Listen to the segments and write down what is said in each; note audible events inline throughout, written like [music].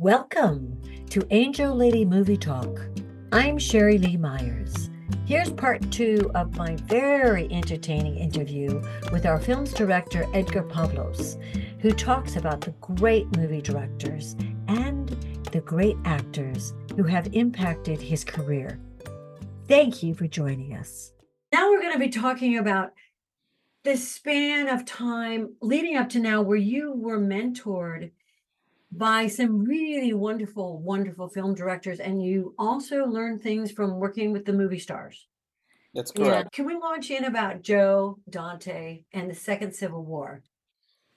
Welcome to Angel Lady Movie Talk. I'm Sherry Lee Myers. Here's part two of my very entertaining interview with our film's director, Edgar Pablos, who talks about the great movie directors and the great actors who have impacted his career. Thank you for joining us. Now we're going to be talking about the span of time leading up to now where you were mentored by some really wonderful, wonderful film directors, and you also learn things from working with the movie stars. That's Yeah. Can we launch in about Joe Dante and the Second Civil War?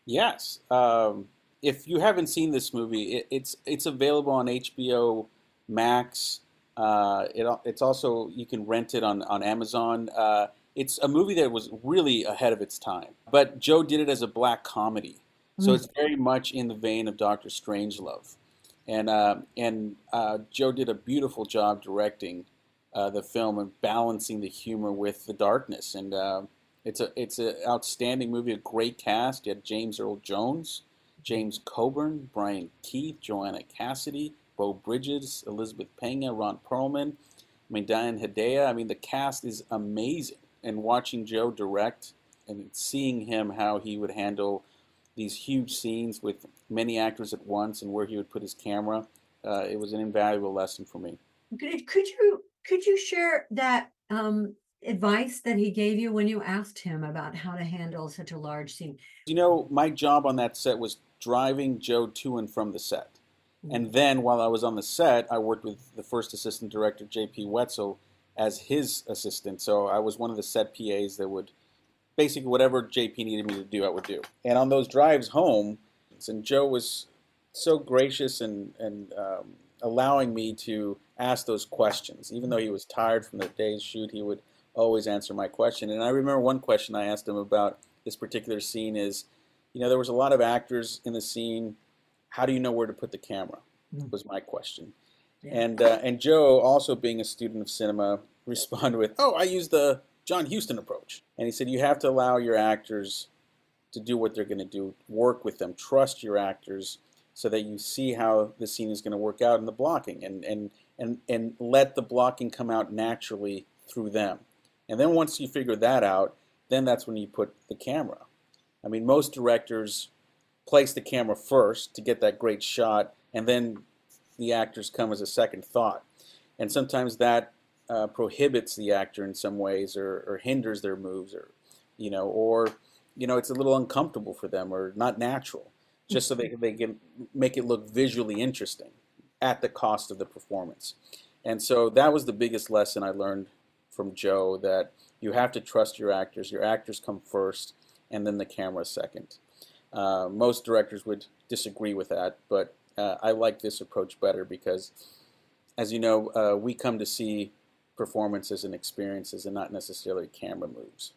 Yes. Um, if you haven't seen this movie, it, it's it's available on HBO Max. Uh, it, it's also you can rent it on on Amazon. Uh, it's a movie that was really ahead of its time. But Joe did it as a black comedy, so Mm. it's very much in the vein of Doctor Strangelove, and uh, and uh, Joe did a beautiful job directing uh, the film and balancing the humor with the darkness. And uh, it's a it's an outstanding movie, a great cast. You had James Earl Jones, James Coburn, Brian Keith, Joanna Cassidy, Beau Bridges, Elizabeth Pena, Ron Perlman. I mean, Diane Hedaya. I mean, the cast is amazing. And watching Joe direct and seeing him how he would handle these huge scenes with many actors at once and where he would put his camera, uh, it was an invaluable lesson for me. Could, you could you share that um, advice that he gave you when you asked him about how to handle such a large scene? You know, my job on that set was driving Joe to and from the set. And then while I was on the set, I worked with the first assistant director, J.P. Wetzel, as his assistant. So I was one of the set PAs that would basically whatever JP needed me to do, I would do. And on those drives home, and Joe was so gracious and, and um, allowing me to ask those questions. Even though he was tired from the day's shoot, he would always answer my question. And I remember one question I asked him about this particular scene is, you know, there was a lot of actors in the scene. How do you know where to put the camera? Mm. Was my question. Yeah. And uh, and Joe, also being a student of cinema, [laughs] responded with, "Oh, I use the John Huston approach." And he said, "You have to allow your actors to do what they're going to do. Work with them. Trust your actors, so that you see how the scene is going to work out in the blocking, and and and and let the blocking come out naturally through them. And then once you figure that out, then that's when you put the camera. I mean, most directors place the camera first to get that great shot, and then the actors come as a second thought. And sometimes that uh, prohibits the actor in some ways, or, or hinders their moves, or you know, or you know, it's a little uncomfortable for them, or not natural, just so they they can make it look visually interesting at the cost of the performance. And so that was the biggest lesson I learned from Joe that you have to trust your actors. Your actors come first, and then the camera second. Uh, most directors would disagree with that, but uh, I like this approach better because, as you know, uh, we come to see performances and experiences and not necessarily camera moves.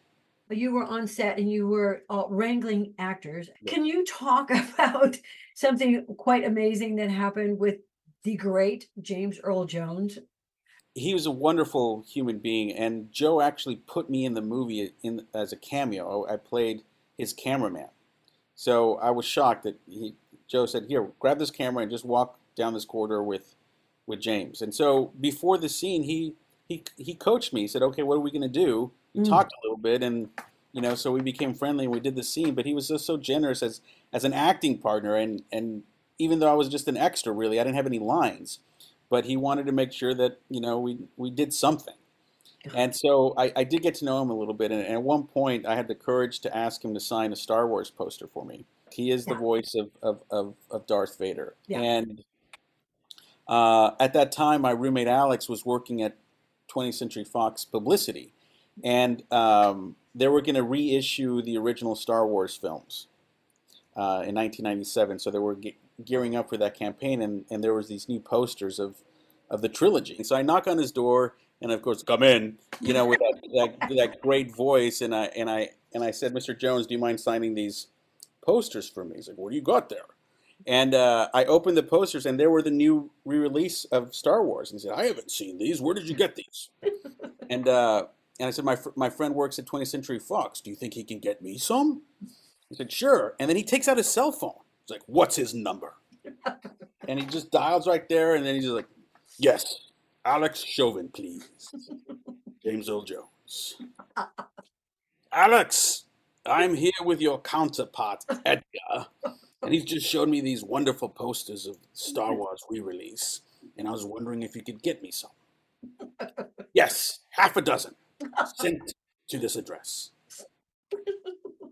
you were on set and you were uh, wrangling actors. Can you talk [laughs] about something quite amazing that happened with the great James Earl Jones? He was a wonderful human being, and Joe actually put me in the movie in as a cameo. I played his cameraman, so I was shocked that he. Joe said, "Here, grab this camera and just walk down this corridor with, with James." And so before the scene, he he he coached me. He said, "Okay, what are we going to do?" We Mm. talked a little bit, and you know, so we became friendly and we did the scene. But he was just so generous as as an acting partner, and and even though I was just an extra, really, I didn't have any lines, but he wanted to make sure that you know we we did something. And so I, I did get to know him a little bit, and, and at one point I had the courage to ask him to sign a Star Wars poster for me. He is the Yeah. voice of, of, of, of Darth Vader. Yeah. And uh, at that time, my roommate Alex was working at 20th Century Fox Publicity, and um, they were going to reissue the original Star Wars films uh, in 1997. So they were ge- gearing up for that campaign, and, and there was these new posters of, of the trilogy. So I knock on his door, and of course, come in, you know, with that, that, that great voice, and I and I and I said, Mr. Jones, do you mind signing these posters for me? He's like, what do you got there? And uh, I opened the posters, and there were the new re-release of Star Wars. And he said, I haven't seen these. Where did you get these? [laughs] and uh, and I said, my fr- my friend works at 20th Century Fox. Do you think he can get me some? He said, sure. And then he takes out his cell phone. He's like, what's his number? [laughs] and he just dials right there, and then he's just like, "Yes, Alex Chauvin, please." James Earl Jones. [laughs] Alex, I'm here with your counterpart, Edgar. And he's just showed me these wonderful posters of Star Wars re release. And I was wondering if you could get me some. yes, half a dozen. Sent to this address.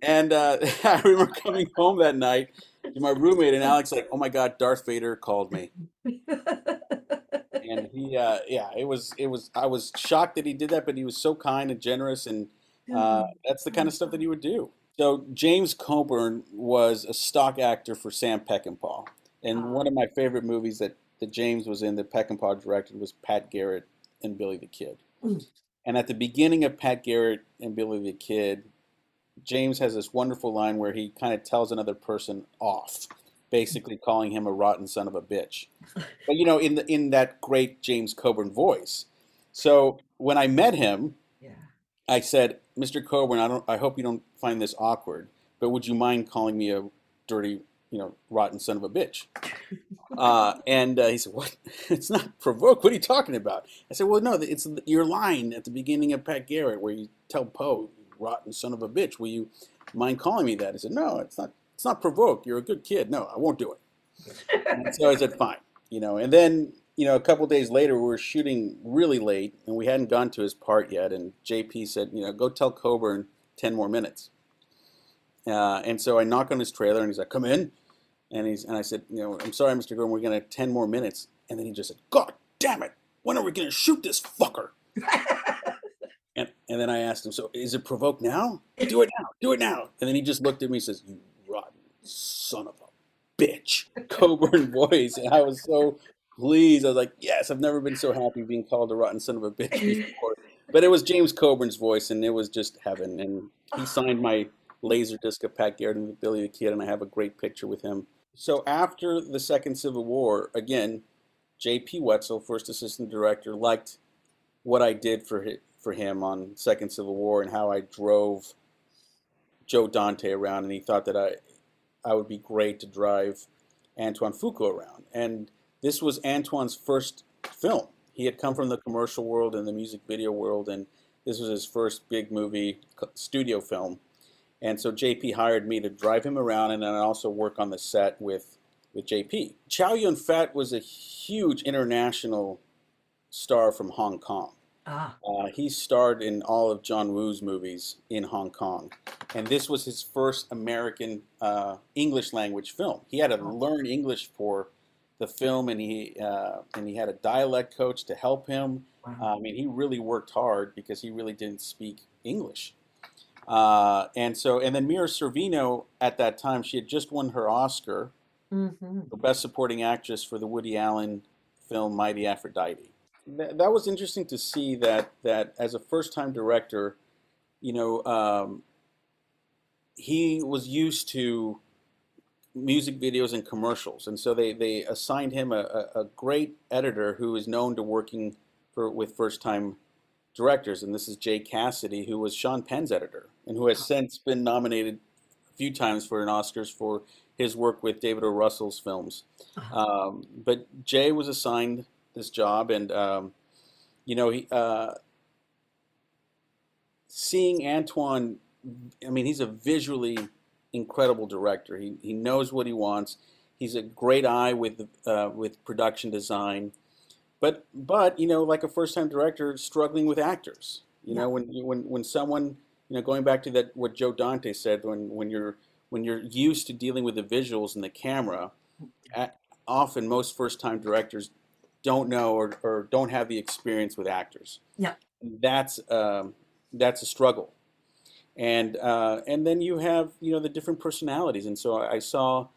And uh, [laughs] I remember coming home that night to my roommate, and Alex like, "Oh my God, Darth Vader called me." and he, uh, yeah, it was, it was. I was shocked that he did that, but he was so kind and generous, and uh, that's the kind of stuff that he would do. So James Coburn was a stock actor for Sam Peckinpah, and one of my favorite movies that that James was in that Peckinpah directed was Pat Garrett and Billy the Kid. Mm. And at the beginning of Pat Garrett and Billy the Kid, James has this wonderful line where he kind of tells another person off, basically calling him a rotten son of a bitch. [laughs] But you know, in the, in that great James Coburn voice. So when I met him, yeah. I said, "Mr. Coburn, I don't. I hope you don't find this awkward, but would you mind calling me a dirty, you know, rotten son of a bitch?" [laughs] Uh, and uh, he said, "What? [laughs] It's not provoke. What are you talking about?" I said, "Well, no, it's your line at the beginning of Pat Garrett where you tell Poe, rotten son of a bitch. Will you mind calling me that?" He said, "No, it's not. It's not provoke. You're a good kid. No, I won't do it." And so I said, [laughs] "Fine." You know, and then you know, a couple days later, we were shooting really late, and we hadn't gone to his part yet. And JP said, "You know, go tell Coburn ten more minutes." Uh, and so I knock on his trailer, and he's like, "Come in." And he's and I said, "You know, I'm sorry, Mr. Coburn, we're gonna have ten more minutes." And then he just said, "God damn it! When are we gonna shoot this fucker?" [laughs] and and then I asked him, "So is it provoked now? Do it now! Do it now!" And then he just looked at me and says, "You rotten son of a bitch!" [laughs] Coburn voice, and I was so pleased. I was like, "Yes, I've never been so happy being called a rotten son of a bitch before." [laughs] But it was James Coburn's voice, and it was just heaven. And he signed my laser disc of Pat Garrett and Billy the Kid, and I have a great picture with him. So after the Second Civil War, again, J.P. Wetzel, first assistant director, liked what I did for for him on Second Civil War and how I drove Joe Dante around, and he thought that I I would be great to drive Antoine Fuqua around. And this was Antoine's first film. He had come from the commercial world and the music video world, and this was his first big movie studio film. And so JP hired me to drive him around and then also work on the set with, with JP. Chow Yun Fat was a huge international star from Hong Kong. Ah, Uh, he starred in all of John Woo's movies in Hong Kong, and this was his first American uh, English language film. He had to learn English for the film, and he uh, and he had a dialect coach to help him. wow. I mean, he really worked hard because he really didn't speak English. Uh, and so, and then Mira Sorvino at that time, she had just won her Oscar hmm for Best Supporting Actress for the Woody Allen film Mighty Aphrodite. That, that was interesting to see that that as a first-time director, you know, um, he was used to music videos and commercials, and so they, they assigned him a, a, a great editor who is known to working for with first-time directors, and this is Jay Cassidy, who was Sean Penn's editor, and who has since been nominated a few times for an Oscars for his work with David O. Russell's films. Uh-huh. Um, but Jay was assigned this job, and um, you know, he uh, seeing Antoine. I mean, he's a visually incredible director. He he knows what he wants. He's a great eye with uh, with production design, but but you know, like a first time director, struggling with actors. You know, when when when someone you know, going back to that what Joe Dante said, when when you're when you're used to dealing with the visuals and the camera, a- often most first time directors don't know or, or don't have the experience with actors. Yeah. That's um, that's a struggle. And uh, and then you have you know the different personalities, and so I, I saw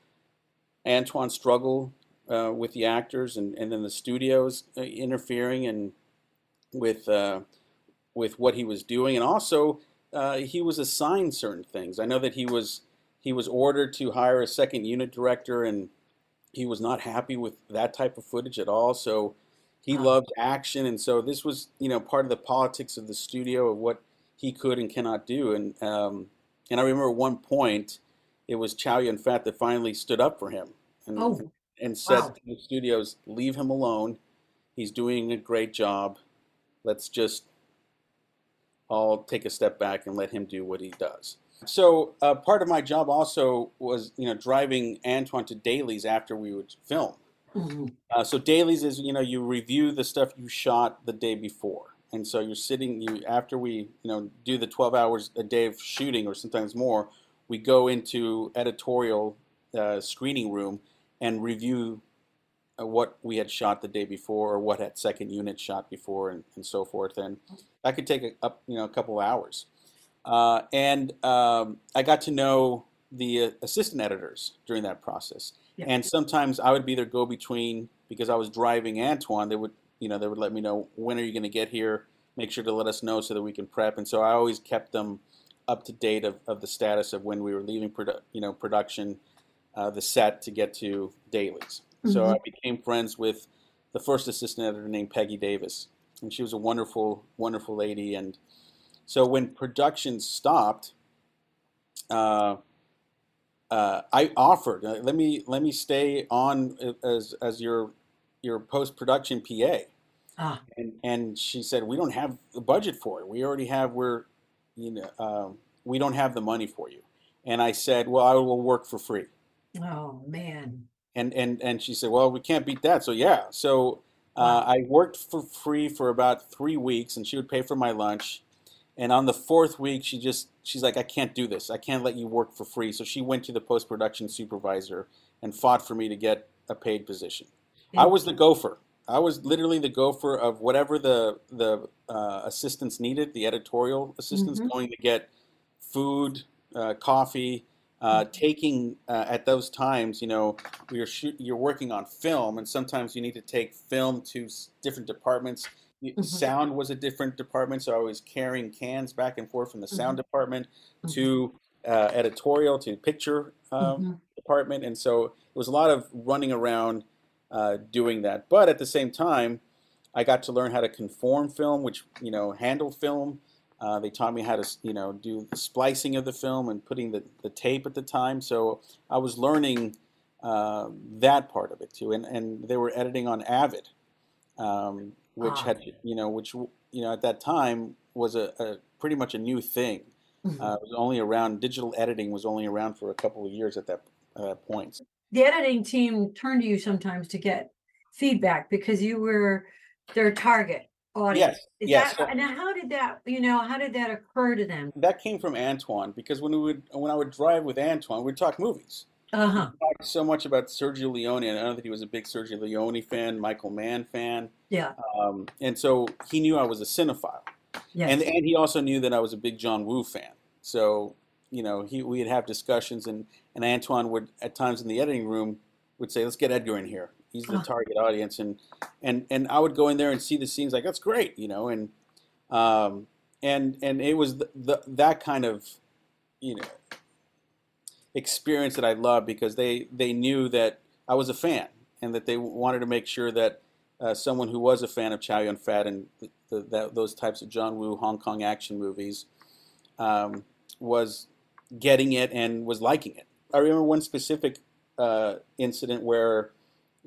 Antoine struggle uh, with the actors, and, and then the studios uh, interfering and with uh, with what he was doing, and also uh, he was assigned certain things. I know that he was he was ordered to hire a second unit director, and he was not happy with that type of footage at all. So he Ah. loved action, and so this was you know part of the politics of the studio of what he could and cannot do. And um, and I remember one point it was Chow Yun Fat that finally stood up for him. And Oh. And said Wow. to the studios, "Leave him alone. He's doing a great job. Let's just all take a step back and let him do what he does." So uh, part of my job also was, you know, driving Antoine to dailies after we would film. Mhm. Uh, so dailies is you know you review the stuff you shot the day before, and so you're sitting you after we you know do the 12 hours a day of shooting or sometimes more, we go into editorial uh, screening room and review uh, what we had shot the day before or what had second unit shot before and, and so forth, and that could take a, up you know a couple hours, uh, and um, I got to know the uh, assistant editors during that process. Yeah. And sometimes I would be their go-between because I was driving Antoine. They would, you know, they would let me know when are you going to get here. Make sure to let us know so that we can prep. And so I always kept them up to date of, of the status of when we were leaving, produ- you know, production, uh, the set to get to dailies. So Mhm. I became friends with the first assistant editor named Peggy Davis, and she was a wonderful, wonderful lady. And so when production stopped, uh, uh, I offered, uh, let me let me stay on uh, as as your your post production PA, Ah, and and she said we don't have the budget for it. We already have we're, you know, um, we don't have the money for you. And I said, well, I will work for free. Oh man. And and and she said, well, we can't beat that. So yeah, so uh. I worked for free for about three weeks, and she would pay for my lunch. And on the fourth week, she just she's like, I can't do this. I can't let you work for free. So she went to the post production supervisor and fought for me to get a paid position. I was the gopher. I was literally the gopher of whatever the the uh, assistants needed. The editorial assistants Mhm. going to get food, uh, coffee, uh, taking uh, at those times. You know, you're shoot, you're working on film, and sometimes you need to take film to s- different departments. Mhm. Sound was a different department, so I was carrying cans back and forth from the sound department Mhm. to uh, editorial to picture um, Mhm. department, and so it was a lot of running around uh, doing that. But at the same time, I got to learn how to conform film, which you know handle film. Uh, they taught me how to you know do the splicing of the film and putting the, the tape at the time. So I was learning uh, that part of it too. And and they were editing on Avid, um, which Ah. had you know which you know at that time was a, a pretty much a new thing. Mhm. Uh, it was only around digital editing was only around for a couple of years at that uh, point. the editing team turned to you sometimes to get feedback because you were their target audience. Yes, Is yes. that, and how did that, you know, how did that occur to them? That came from Antoine because when we would when I would drive with Antoine, we'd talk movies. Uh huh. Talked so much about Sergio Leone, and I don't know that he was a big Sergio Leone fan, Michael Mann fan, Yeah. um, and so he knew I was a cinephile, Yes. and and he also knew that I was a big John Woo fan. So you know, he we'd have discussions, and and Antoine would at times in the editing room would say, "Let's get Edgar in here. He's the target audience," and and and I would go in there and see the scenes like that's great, you know, and um, and and it was the, the that kind of you know experience that I loved because they they knew that I was a fan and that they wanted to make sure that uh, someone who was a fan of Chow Yun Fat and the, the, that, those types of John Woo Hong Kong action movies um, was getting it and was liking it. I remember one specific uh, incident where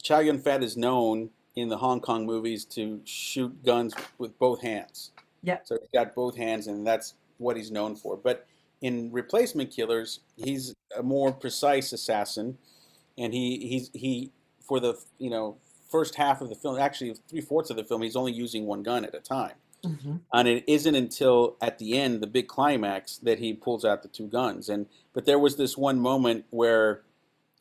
Chow Yun Fat is known in the Hong Kong movies to shoot guns with both hands. Yep. So he's got both hands, and that's what he's known for. But in Replacement Killers, he's a more precise assassin, and he he's he for the you know first half of the film, actually three fourths of the film, he's only using one gun at a time. hmm And it isn't until at the end, the big climax, that he pulls out the two guns. And but there was this one moment where,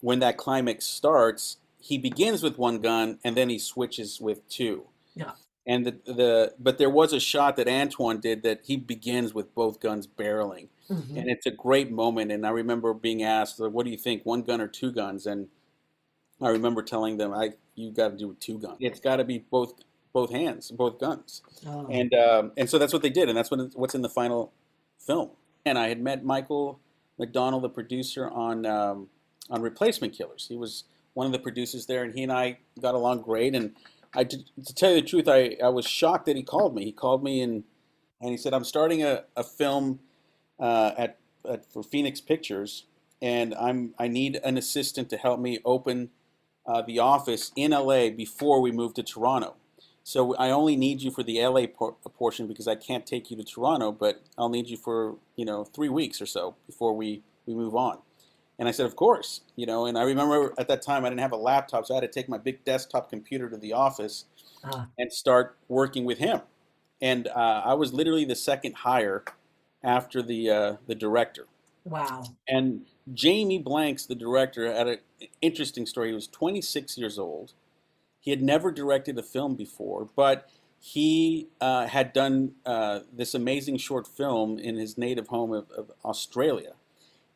when that climax starts, he begins with one gun and then he switches with two. Yeah. And the, the but there was a shot that Antoine did that he begins with both guns barreling, hmm and it's a great moment. And I remember being asked, "What do you think, one gun or two guns?" And I remember telling them, "I you got to do two guns. It's got to be both both hands, both guns." Oh. and um, and so that's what they did, and that's what what's in the final film. And I had met Michael McDonald, the producer on um, on Replacement Killers. He was one of the producers there, and he and I got along great. And I, to, tell you the truth, I, I was shocked that he called me. He called me and and he said, "I'm starting a, a film uh, at, at for Phoenix Pictures, and I'm I need an assistant to help me open uh, the office in LA before we move to Toronto. So I only need you for the LA por- portion because I can't take you to Toronto, but I'll need you for you know three weeks or so before we we move on. And I said, of course, you know. And I remember at that time I didn't have a laptop, so I had to take my big desktop computer to the office Ah. and start working with him. And uh, I was literally the second hire after the uh, the director. Wow. And Jamie Blanks, the director, had an interesting story. He was 26 years old. He had never directed a film before, but he uh, had done uh, this amazing short film in his native home of, of Australia.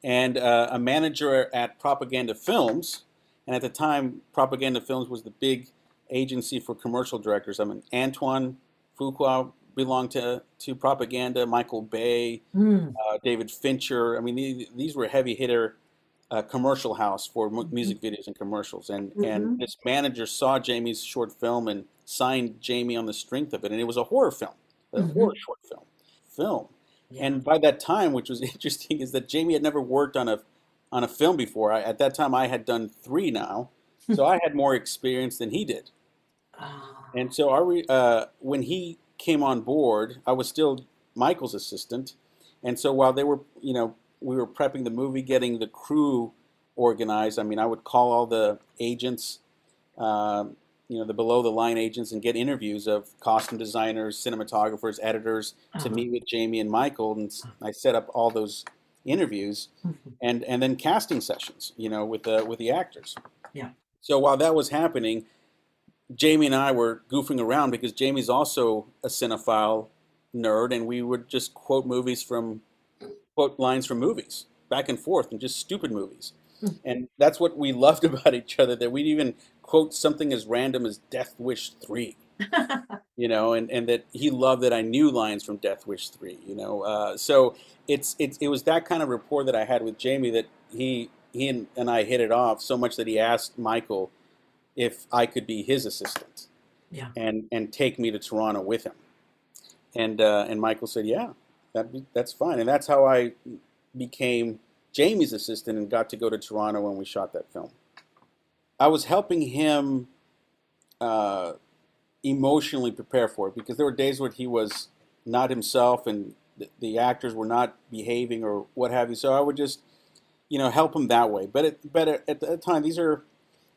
And uh, a manager at Propaganda Films, and at the time, Propaganda Films was the big agency for commercial directors. I mean, Antoine Fuqua belonged to, to Propaganda, Michael Bay, Hmm. uh, David Fincher. I mean, these, these were heavy hitter uh, commercial house for mu- music videos and commercials. And Mhm. and this manager saw Jamie's short film and signed Jamie on the strength of it. And it was a horror film, a Mhm. horror short film. Film. Yeah. And by that time, which was [laughs] interesting, is that Jamie had never worked on a on a film before. I, at that time, I had done three now, so I had more experience than he did. Ah. And so our, uh, when he came on board, I was still Michael's assistant. And so while they were, you know, we were prepping the movie, getting the crew organized. I mean, I would call all the agents, um, you know, the below the line agents, and get interviews of costume designers, cinematographers, editors to Uh-huh. meet with Jamie and Michael. And I set up all those interviews and and then casting sessions, you know, with the with the actors. Yeah. So while that was happening, Jamie and I were goofing around because Jamie's also a cinephile nerd, and we would just quote movies from quote lines from movies back and forth, and just stupid movies. Hmm. And that's what we loved [laughs] about each other. That we'd even quote something as random as Death Wish Three [laughs] you know, and, and that he loved that I knew lines from Death Wish three, you know. Uh, so it's it's it was that kind of rapport that I had with Jamie that he he and, and I hit it off so much that he asked Michael if I could be his assistant, Yeah. and and take me to Toronto with him, and uh, and Michael said, yeah, that that's fine, and that's how I became Jamie's assistant and got to go to Toronto when we shot that film. I was helping him. Uh, emotionally prepare for it because there were days when he was not himself and the, the actors were not behaving or what have you. So I would just, you know, help him that way. But it, but at the time, these are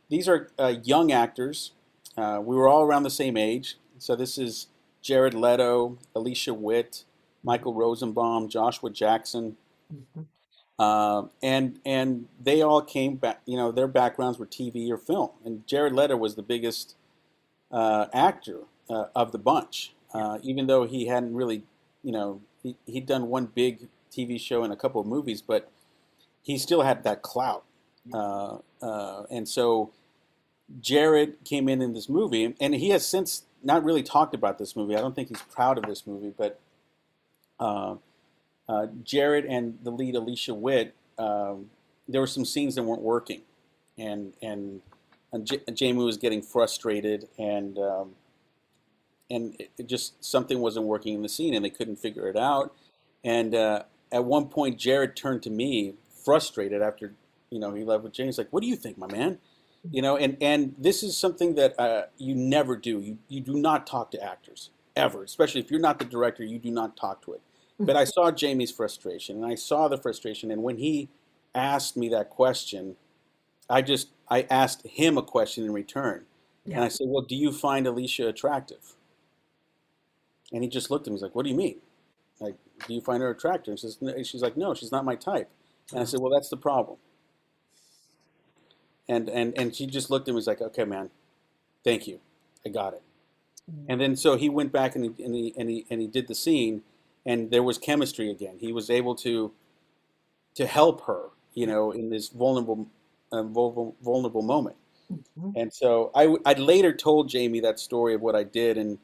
these are uh, young actors. Uh, we were all around the same age. So this is Jared Leto, Alicia Witt, Michael Rosenbaum, Joshua Jackson. Mhm. Um, and and they all came back. You know, their backgrounds were TV or film. And Jared Leto was the biggest uh, actor uh, of the bunch, uh, even though he hadn't really, you know, he, he'd done one big TV show and a couple of movies, but he still had that clout. Uh, uh, and so Jared came in in this movie, and he has since not really talked about this movie. I don't think he's proud of this movie, but uh, Jared and the lead Alicia Witt, um, there were some scenes that weren't working, and and, and J- Jamie was getting frustrated, and um, and it, it just something wasn't working in the scene, and they couldn't figure it out. And uh, at one point, Jared turned to me, frustrated after you know he left with Jamie. He's like, "What do you think, my man?" You know, and and this is something that uh, you never do. You you do not talk to actors ever, especially if you're not the director. You do not talk to it. But I saw Jamie's frustration, and I saw the frustration. And when he asked me that question, I just I asked him a question in return, and I said, "Well, do you find Alicia attractive?" And he just looked at me. He's like, "What do you mean? Like, do you find her attractive?" And she's she's like, "No, she's not my type." And I said, "Well, that's the problem." And and and she just looked at me. He's like, "Okay, man, thank you, I got it." Mm. And then so he went back and he, and he and he and he did the scene, and there was chemistry again. He was able to to help her, you know, in this vulnerable uh, vulnerable vulnerable moment. Mhm. And so I I later told Jamie that story of what I did, and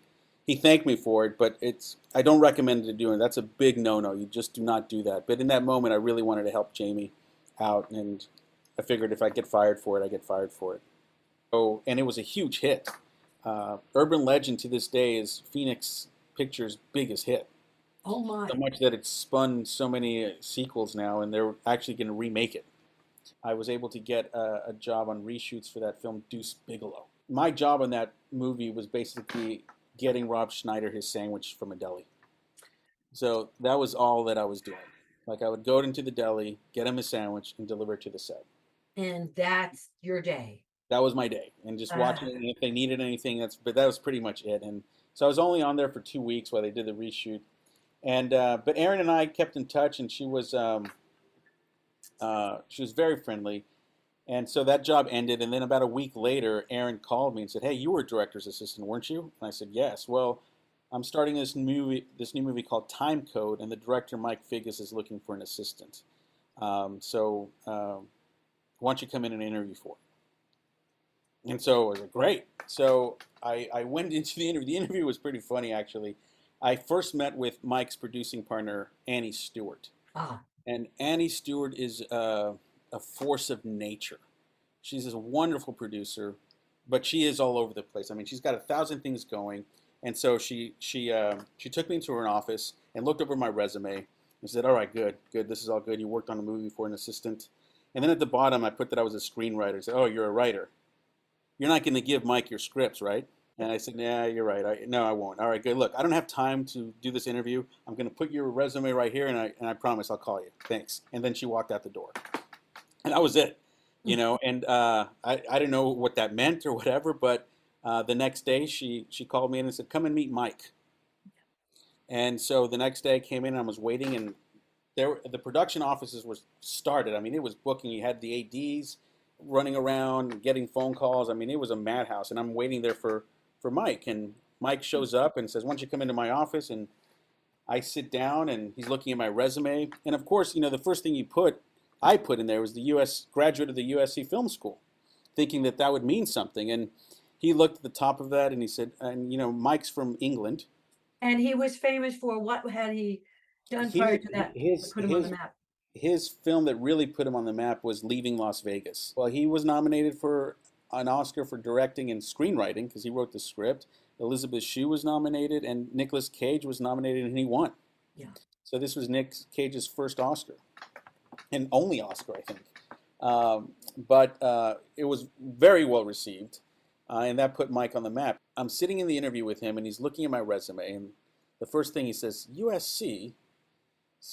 he thanked me for it. But it's I don't recommend it doing. That's a big no-no. You just do not do that. But in that moment, I really wanted to help Jamie out, and I figured if I get fired for it, I get fired for it. Oh, and it was a huge hit. Uh, Urban Legend to this day is Phoenix Pictures' biggest hit. Oh my. So much that it's spun so many uh, sequels now, and they're actually going to remake it. I was able to get a, a job on reshoots for that film, Deuce Bigalow. My job on that movie was basically getting Rob Schneider his sandwich from a deli. So that was all that I was doing. Like I would go into the deli, get him a sandwich, and deliver it to the set. And that's your day. That was my day, and just Ah. watching it, and if they needed anything. That's but that was pretty much it. And so I was only on there for two weeks while they did the reshoot. And uh, but Erin and I kept in touch, and she was um, uh, she was very friendly. And so that job ended, and then about a week later, Erin called me and said, "Hey, you were director's assistant, weren't you?" And I said, "Yes." Well, I'm starting this movie, this new movie called Time Code, and the director Mike Figgis is looking for an assistant. Um, so um, why don't you come in and interview for it? And so I was like, great. So I, I went [laughs] into the interview. The interview was pretty funny, actually. I first met with Mike's producing partner, Annie Stewart. Ah, And Annie Stewart is uh, a force of nature. She's a wonderful producer, but she is all over the place. I mean, she's got a thousand things going. And so she she uh, she took me into her office and looked over my resume and said, "All right, good, good. This is all good. You worked on a movie for an assistant." And then at the bottom, I put that I was a screenwriter. I said, "Oh, you're a writer. You're not going to give Mike your scripts, right?" And I said, "Yeah, you're right. I, no, I won't. All right, good. Look, I don't have time to do this interview. I'm going to put your resume right here, and I and I promise I'll call you. Thanks." And then she walked out the door, and that was it. You know, [laughs] and uh, I I didn't know what that meant or whatever, but uh, the next day she she called me in and said, "Come and meet Mike." And so the next day I came in and I was waiting, and there the production offices was started. I mean, it was booking. You had the ads running around, getting phone calls. I mean, it was a madhouse, and I'm waiting there for for Mike. And Mike shows up and says, "Why don't you come into my office?" And I sit down, and he's looking at my resume. And of course, you know, the first thing you put, I put in there was the U.S. graduate of the USC Film School, thinking that that would mean something. And he looked at the top of that, and he said, "And you know, Mike's from England." and he was famous for what had he done He- prior to that? his- put him on the map. his film that really put him on the map was Leaving Las Vegas. Well, he was nominated for an Oscar for directing and screenwriting because he wrote the script. Elizabeth Shue was nominated, and Nicolas Cage was nominated, and he won. Yeah. So this was Nick Cage's first Oscar, and only Oscar, I think. Um, but uh, it was very well received, uh, and that put Mike on the map. I'm sitting in the interview with him, and he's looking at my resume, and the first thing he says, USC.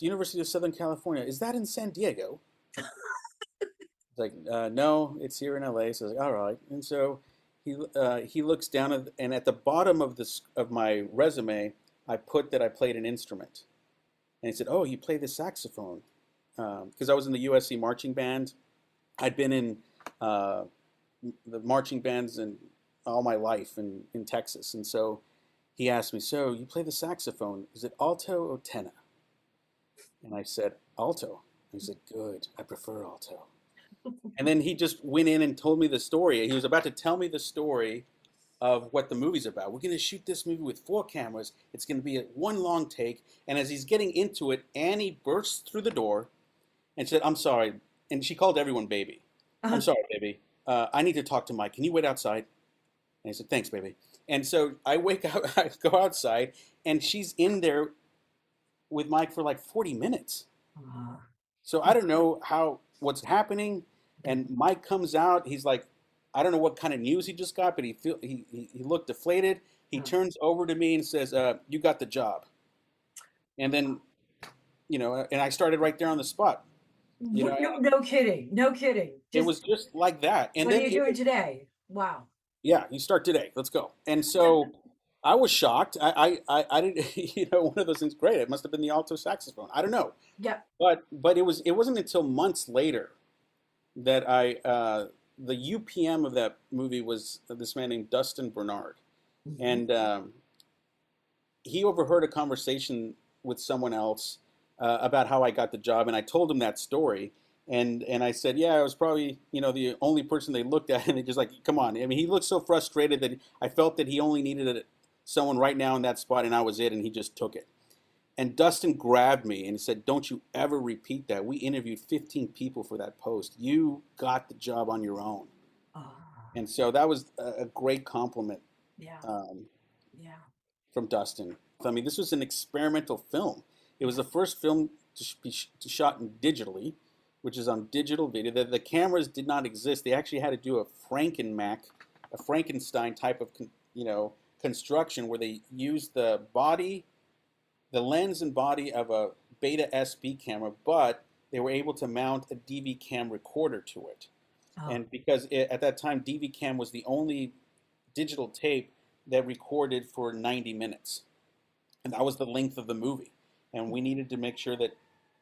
University of Southern California. Is that in San Diego? Like, uh, no, it's here in LA. So I was like, all right. And so he uh, he looks down at, and at the bottom of this of my resume, I put that I played an instrument. And he said, oh, you play the saxophone, because I was in the USC marching band. I'd been in uh, the marching bands in all my life in, in Texas, and so he asked me, so you play the saxophone? Is it alto or tenor? And I said, alto. He said, good. I prefer alto. And then he just went in and told me the story. He was about to tell me the story of what the movie's about. We're going to shoot this movie with four cameras. It's going to be a one long take. And as he's getting into it, Annie bursts through the door and said, I'm sorry. And she called everyone baby. I'm sorry, baby. Uh, I need to talk to Mike. Can you wait outside? And he said, Thanks, baby. And so I wake up, [laughs] I go outside, and she's in there with Mike for like 40 minutes. Ah, So I don't know how what's happening. And Mike comes out. He's like, I don't know what kind of news he just got, but he feel he he, he looked deflated. He Hmm. turns over to me and says, uh, "You got the job." And then, you know, and I started right there on the spot. You know, no, no kidding. No kidding. it was just like that. And what then are you it- doing today? Wow. yeah, you start today. Let's go. And so I was shocked. I, I, I, I didn't, [laughs] you know, one of those things. Great. It must have been the alto saxophone. I don't know. Yeah. But but it was it wasn't until months later that I uh, the UPM of that movie was this man named Dustin Bernard, Mm-hmm. and um, he overheard a conversation with someone else uh, about how I got the job, and I told him that story. And, and I said, yeah, I was probably you know the only person they looked at, [laughs] and they just like, come on. I mean, he looked so frustrated that I felt that he only needed someone right now in that spot, and I was it, and he just took it. And Dustin grabbed me and he said, Don't you ever repeat that. We interviewed 15 people for that post. You got the job on your own. Ah, And so that was a great compliment yeah. um, Yeah. from Dustin. I mean, this was an experimental film. It was the first film to be sh- to shot in digitally. which is on digital video. The, the cameras did not exist. They actually had to do a Frankenmac, a Frankenstein type of you know construction where they used the body, the lens and body of a Beta SP camera, but they were able to mount a DV cam recorder to it. Oh. And because it, at that time, DV cam was the only digital tape that recorded for 90 minutes. And that was the length of the movie. And we needed to make sure that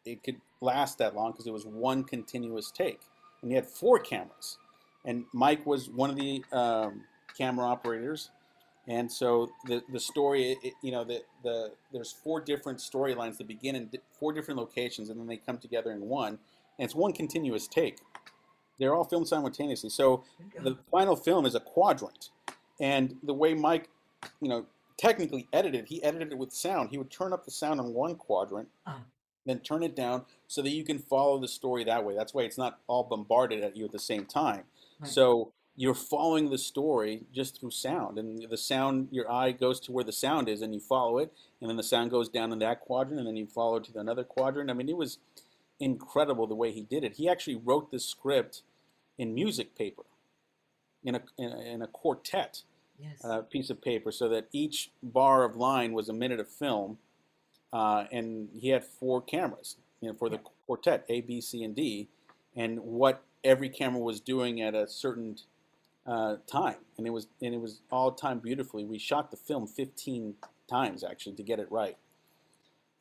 it could last that long because it was one continuous take. And you had four cameras. And Mike was one of the um, camera operators. And so the, the story, it, you know, the, the, there's four different storylines that begin in four different locations and then they come together in one. And it's one continuous take. They're all filmed simultaneously. So the final film is a quadrant. And the way Mike, you know, technically edited, he edited it with sound. He would turn up the sound on one quadrant, uh. then turn it down so that you can follow the story that way. That's why it's not all bombarded at you at the same time. Right. So you're following the story just through sound, and the sound, your eye goes to where the sound is, and you follow it, and then the sound goes down in that quadrant, and then you follow to another quadrant. I mean, it was incredible the way he did it. He actually wrote the script in music paper, in a in a, in a quartet yes. uh, piece of paper, so that each bar of line was a minute of film, uh, and he had four cameras, you know, for the quartet A, B, C, and D, and what every camera was doing at a certain uh, time, and it was and it was all timed beautifully. We shot the film 15 times actually to get it right.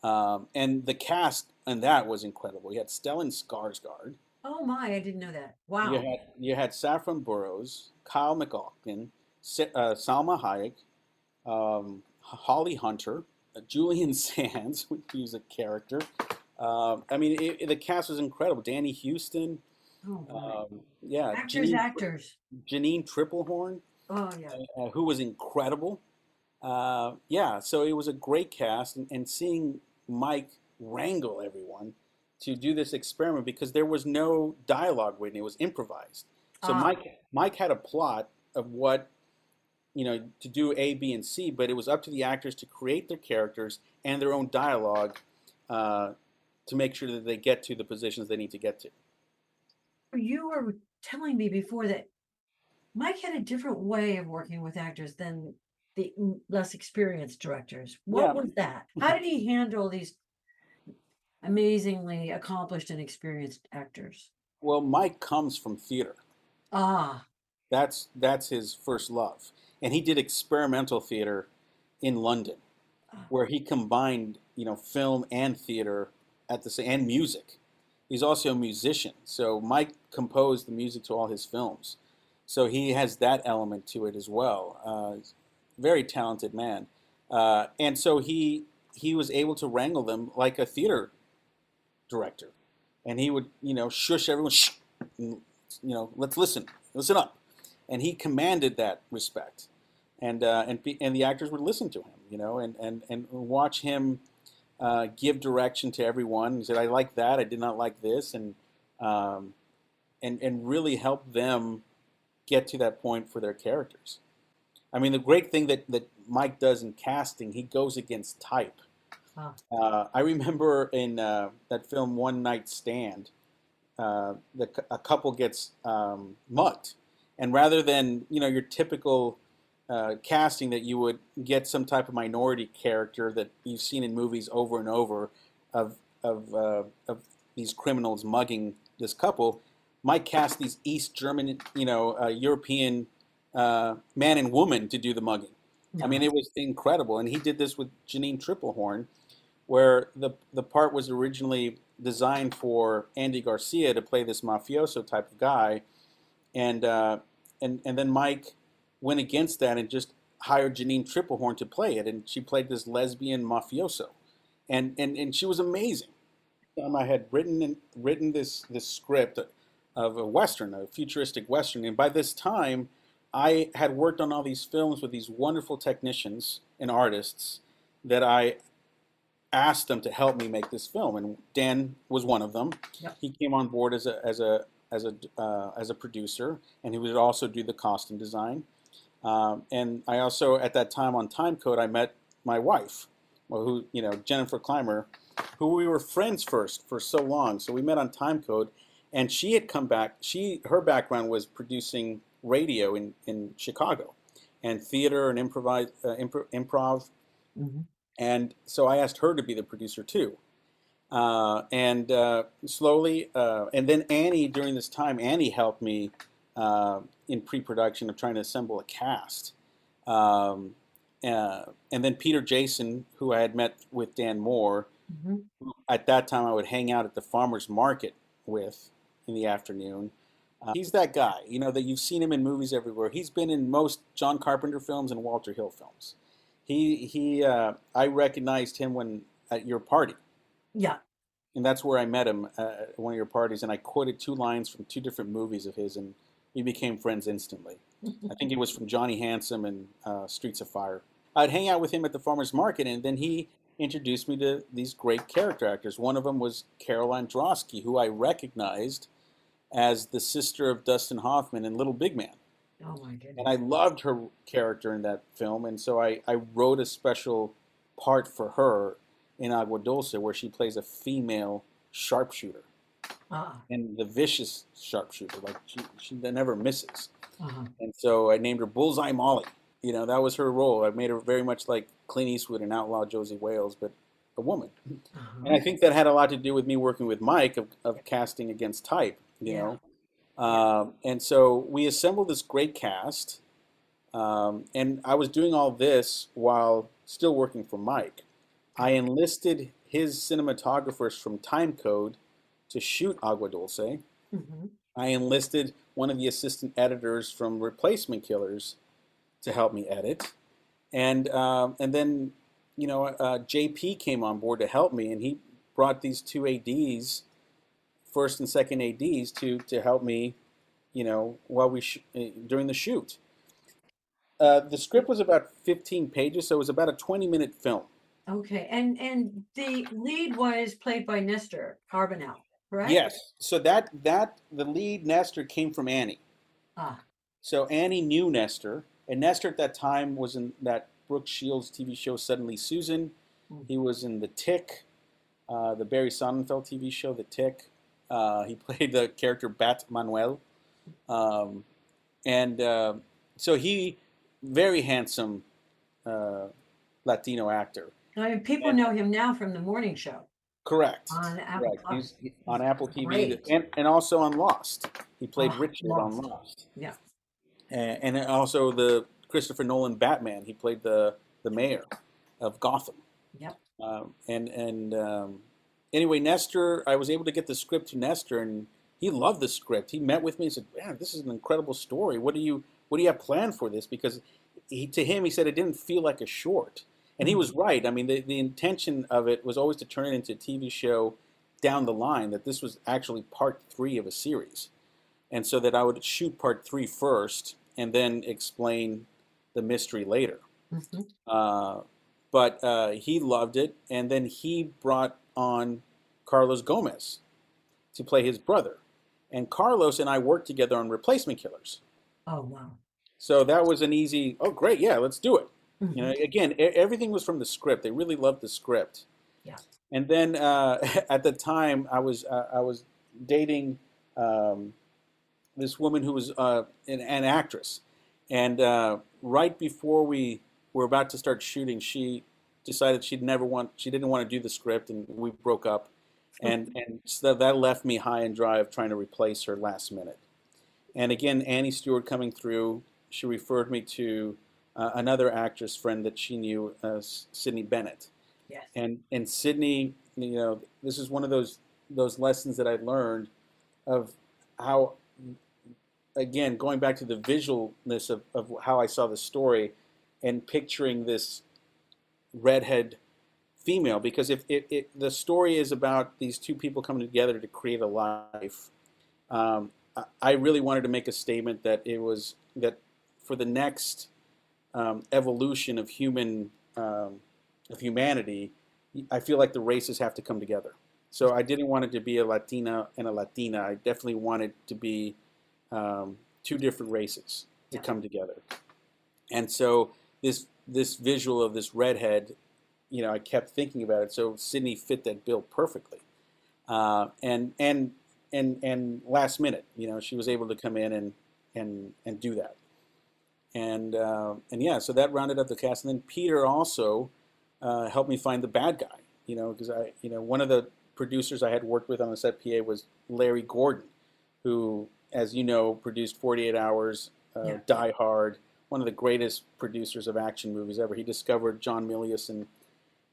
Um, and the cast and that was incredible. You had Stellan Skarsgård. Oh my, I didn't know that. Wow. You had you had Saffron Burrows, Kyle MacLachlan, uh, Salma Hayek, um, Holly Hunter, uh, Julian [laughs] Sands, he was a character. Uh, I mean, it, it, the cast was incredible. Danny Huston. Oh, um, yeah. Actors, Jeanine, actors. Jeanine Tripplehorn. Oh, yeah. Uh, who was incredible. Uh, yeah, so it was a great cast, and, and seeing Mike wrangle everyone to do this experiment because there was no dialogue written; it was improvised. So ah. Mike Mike had a plot of what you know to do A, B, and C, but it was up to the actors to create their characters and their own dialogue uh, to make sure that they get to the positions they need to get to. You were telling me before that Mike had a different way of working with actors than the less experienced directors. What yeah. was that? [laughs] How did he handle these amazingly accomplished and experienced actors? Well, Mike comes from theater. Ah. That's that's his first love. And he did experimental theater in London ah. where he combined, you know, film and theater at the same and music. He's also a musician. So Mike composed the music to all his films. So he has that element to it as well. Uh, very talented man. Uh, and so he he was able to wrangle them like a theater director, and he would you know shush everyone, shh, you know let's listen, listen up, and he commanded that respect, and uh, and and the actors would listen to him, you know, and and and watch him uh, give direction to everyone. He said, "I like that. I did not like this," and um, and and really help them get to that point for their characters. I mean, the great thing that that Mike does in casting, he goes against type. Uh, I remember in uh, that film One Night Stand, uh, the, a couple gets um, mugged, and rather than you know your typical uh, casting that you would get some type of minority character that you've seen in movies over and over of of, uh, of these criminals mugging this couple, might cast these East German, you know, uh, European man and woman to do the mugging. I mean, it was incredible, and he did this with Janine Tripplehorn, where the the part was originally designed for Andy Garcia to play this mafioso type of guy, and uh, and and then Mike went against that and just hired Janine Tripplehorn to play it, and she played this lesbian mafioso, and and and she was amazing. Um, I had written and written this this script of a western, a futuristic western, and by this time, I had worked on all these films with these wonderful technicians and artists that I asked them to help me make this film, and Dan was one of them. Yep. He came on board as a as a as a uh, as a producer, and he would also do the costume design. Um, and I also, at that time on Timecode, I met my wife, who you know Jennifer Clymer, who we were friends first for so long. So we met on Timecode, and she had come back. She her background was producing radio in in Chicago, and theater and improv uh, improv. improv. hmm And so I asked her to be the producer too. Uh, and uh, slowly, uh, and then Annie, during this time, Annie helped me uh, in pre production of trying to assemble a cast. Um, uh, and then Peter Jason, who I had met with Dan Moore, hmm who at that time I would hang out at the farmer's market with in the afternoon. Uh, he's that guy, you know, that you've seen him in movies everywhere. He's been in most John Carpenter films and Walter Hill films. He he, uh, I recognized him when at your party, Yeah. and that's where I met him uh, at one of your parties. And I quoted two lines from two different movies of his, and we became friends instantly. [laughs] I think it was from Johnny Handsome and uh, Streets of Fire. I'd hang out with him at the farmer's market, and then he introduced me to these great character actors. One of them was Carole Androsky, who I recognized as the sister of Dustin Hoffman in Little Big Man. Oh my goodness. And I loved her character in that film, and so I, I wrote a special part for her in Agua Dulce, where she plays a female sharpshooter, Ah. and the vicious sharpshooter, like she, she never misses. Uh-huh. And so I named her Bullseye Molly. You know, that was her role. I made her very much like Clint Eastwood and Outlaw Josey Wales, but a woman. Uh-huh. And I think that had a lot to do with me working with Mike of, of casting against type, you Yeah. know. Um, and so we assembled this great cast. Um, and I was doing all this while still working for Mike. I enlisted his cinematographers from Timecode to shoot Agua Dulce. Mhm. I enlisted one of the assistant editors from Replacement Killers to help me edit, and um, and then you know uh, JP came on board to help me, and he brought these two ads, first and second ads, to to help me, you know, while we sh- uh, during the shoot. Uh, the script was about 15 pages, so it was about a 20 minute film. Okay. And and the lead was played by Nestor Carbonell, correct? Yes. So that that the lead Nestor came from Annie. Ah. So Annie knew Nestor, and Nestor at that time was in that Brooke Shields TV show Suddenly Susan. Mm. He was in The Tick, uh, the Barry Sonnenfeld TV show The Tick. Uh, he [laughs] played the character Bat Manuel, um, and uh, so he very handsome uh, Latino actor. I mean, people And- know him now from the morning show Correct. on Apple Correct. Plus. He's on Apple TV and, and also on Lost. He played Ah, Richard on Lost. Lost. Yeah. and, and also the Christopher Nolan Batman. He played the the mayor of Gotham. Yep. Um, and and um, anyway, Nestor, I was able to get the script to Nestor, and he loved the script. He met with me and said, "Man, this is an incredible story. What do you what do you have planned for this?" Because he, to him, he said it didn't feel like a short, and he was right. I mean, the the intention of it was always to turn it into a TV show down the line. That this was actually part three of a series, and so that I would shoot part three first, and then explain the mystery later. Mhm. Uh, but uh, he loved it, and then he brought on Carlos Gomez to play his brother. And Carlos and I worked together on Replacement Killers. Oh wow. So that was an easy, oh, great, yeah, let's do it. Mhm. You know, again, e- everything was from the script. They really loved the script. Yeah. And then uh, [laughs] at the time, I was uh, I was dating um, this woman who was uh, an, an actress, and uh, right before we were about to start shooting, she decided she'd never want she didn't want to do the script, and we broke up, and and so that left me high and dry of trying to replace her last minute. And again, Annie Stewart coming through, she referred me to uh, another actress friend that she knew, uh, Sydney Bennett. Yes. And and Sydney, you know, this is one of those those lessons that I learned of how, again, going back to the visualness of, of how I saw the story, and picturing this redhead female, because if it, it the story is about these two people coming together to create a life, um, I- I really wanted to make a statement that it was that for the next um, evolution of human um, of humanity, I feel like the races have to come together. So I didn't want it to be a Latina and a Latina. I definitely wanted to be um, two different races to Yeah. come together. And so this this visual of this redhead, you know, I kept thinking about it. So Sydney fit that bill perfectly. Uh, and and and and last minute, you know, she was able to come in and and and do that. And uh, and yeah, so that rounded up the cast. And then Peter also uh, helped me find the bad guy. You know, because I you know one of the producers I had worked with on the set PA was Larry Gordon, who, as you know, produced 48 Hours, uh, Yeah. Die Hard, one of the greatest producers of action movies ever. He discovered John Milius and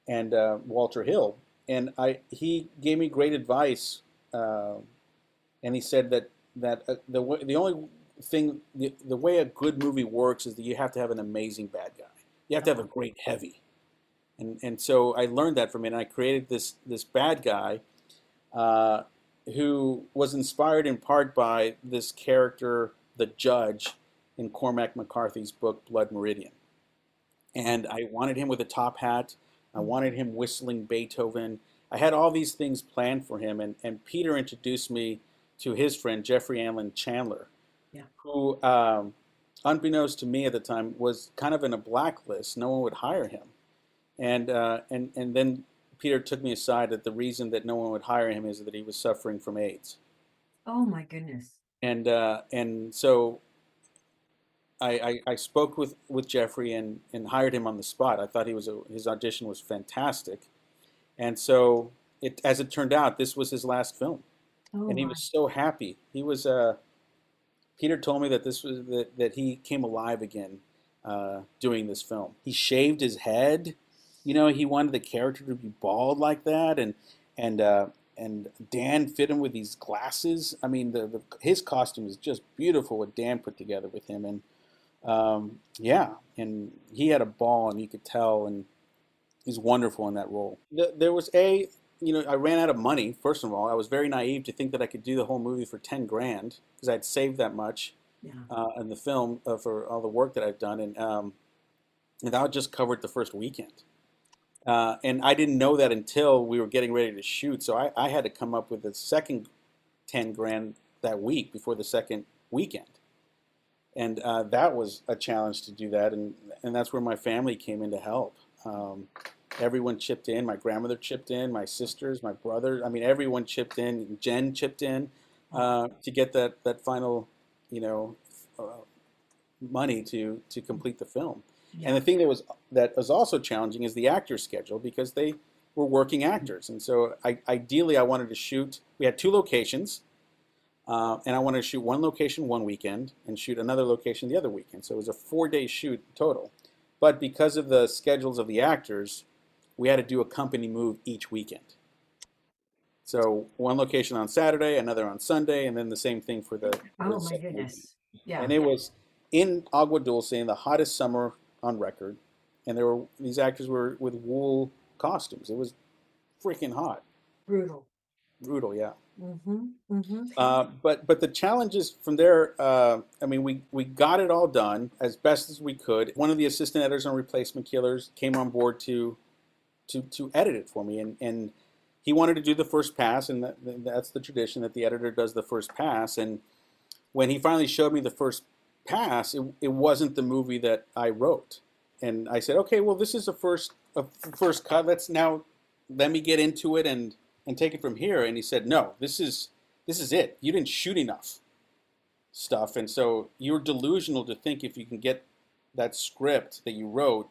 and uh, Walter Hill, and I he gave me great advice, uh, and he said that that uh, the the only thing the, the way a good movie works is that you have to have an amazing bad guy. You have to have a great heavy, and and so I learned that from it. And I created this this bad guy, uh, who was inspired in part by this character, the judge, in Cormac McCarthy's book Blood Meridian, and I wanted him with a top hat. I wanted him whistling Beethoven. I had all these things planned for him, and, and Peter introduced me to his friend Jeffrey Alan Chandler, Yeah. who, um, unbeknownst to me at the time, was kind of in a blacklist. No one would hire him, and uh, and and then Peter took me aside that the reason that no one would hire him is that he was suffering from AIDS, Oh my goodness. and uh, and so. I, I, I spoke with, with Jeffrey and, and hired him on the spot. I thought he was a, his audition was fantastic, and so it, as it turned out, this was his last film, Oh and he my. was so happy. He was. Uh, Peter told me that this was that, that he came alive again uh, doing this film. He shaved his head. You know, he wanted the character to be bald like that, and and uh, and Dan fit him with these glasses. I mean, the, the his costume is just beautiful. What Dan put together with him, and um, yeah, and he had a ball, and you could tell, and he's wonderful in that role. There was a, you know, I ran out of money. First of all, I was very naive to think that I could do the whole movie for ten grand because I'd saved that much Yeah. uh, in the film uh, for all the work that I've done, and um, and that just covered the first weekend. Uh, and I didn't know that until we were getting ready to shoot. So I, I had to come up with the second ten grand that week before the second weekend, and uh, that was a challenge to do that. And and that's where my family came in to help. Um, everyone chipped in. My grandmother chipped in. My sisters, my brother. I mean, everyone chipped in. Jen chipped in uh, to get that that final, you know, uh, money to to complete the film. Yeah. And the thing that was that was also challenging is the actor schedule because they were working actors, and so I, ideally I wanted to shoot. We had two locations, uh, and I wanted to shoot one location one weekend and shoot another location the other weekend. So it was a four-day shoot total. But because of the schedules of the actors, we had to do a company move each weekend. So one location on Saturday, another on Sunday, and then the same thing for the. Oh my goodness. Yeah. And it was in Agua Dulce in the hottest summer on record, and there were these actors were with wool costumes. It was freaking hot, Brutal. brutal, yeah. Mm-hmm. Mm-hmm. Uh, but but the challenges from there, uh, I mean, we we got it all done as best as we could. One of the assistant editors on Replacement Killers came on board to to to edit it for me, and and he wanted to do the first pass, and that, that's the tradition that the editor does the first pass. And when he finally showed me the first pass, it, it wasn't the movie that I wrote, and I said, okay, well, this is a first a first cut. Let's now let me get into it and and take it from here. And he said, no, this is this is it. You didn't shoot enough stuff, and so you're delusional to think if you can get that script that you wrote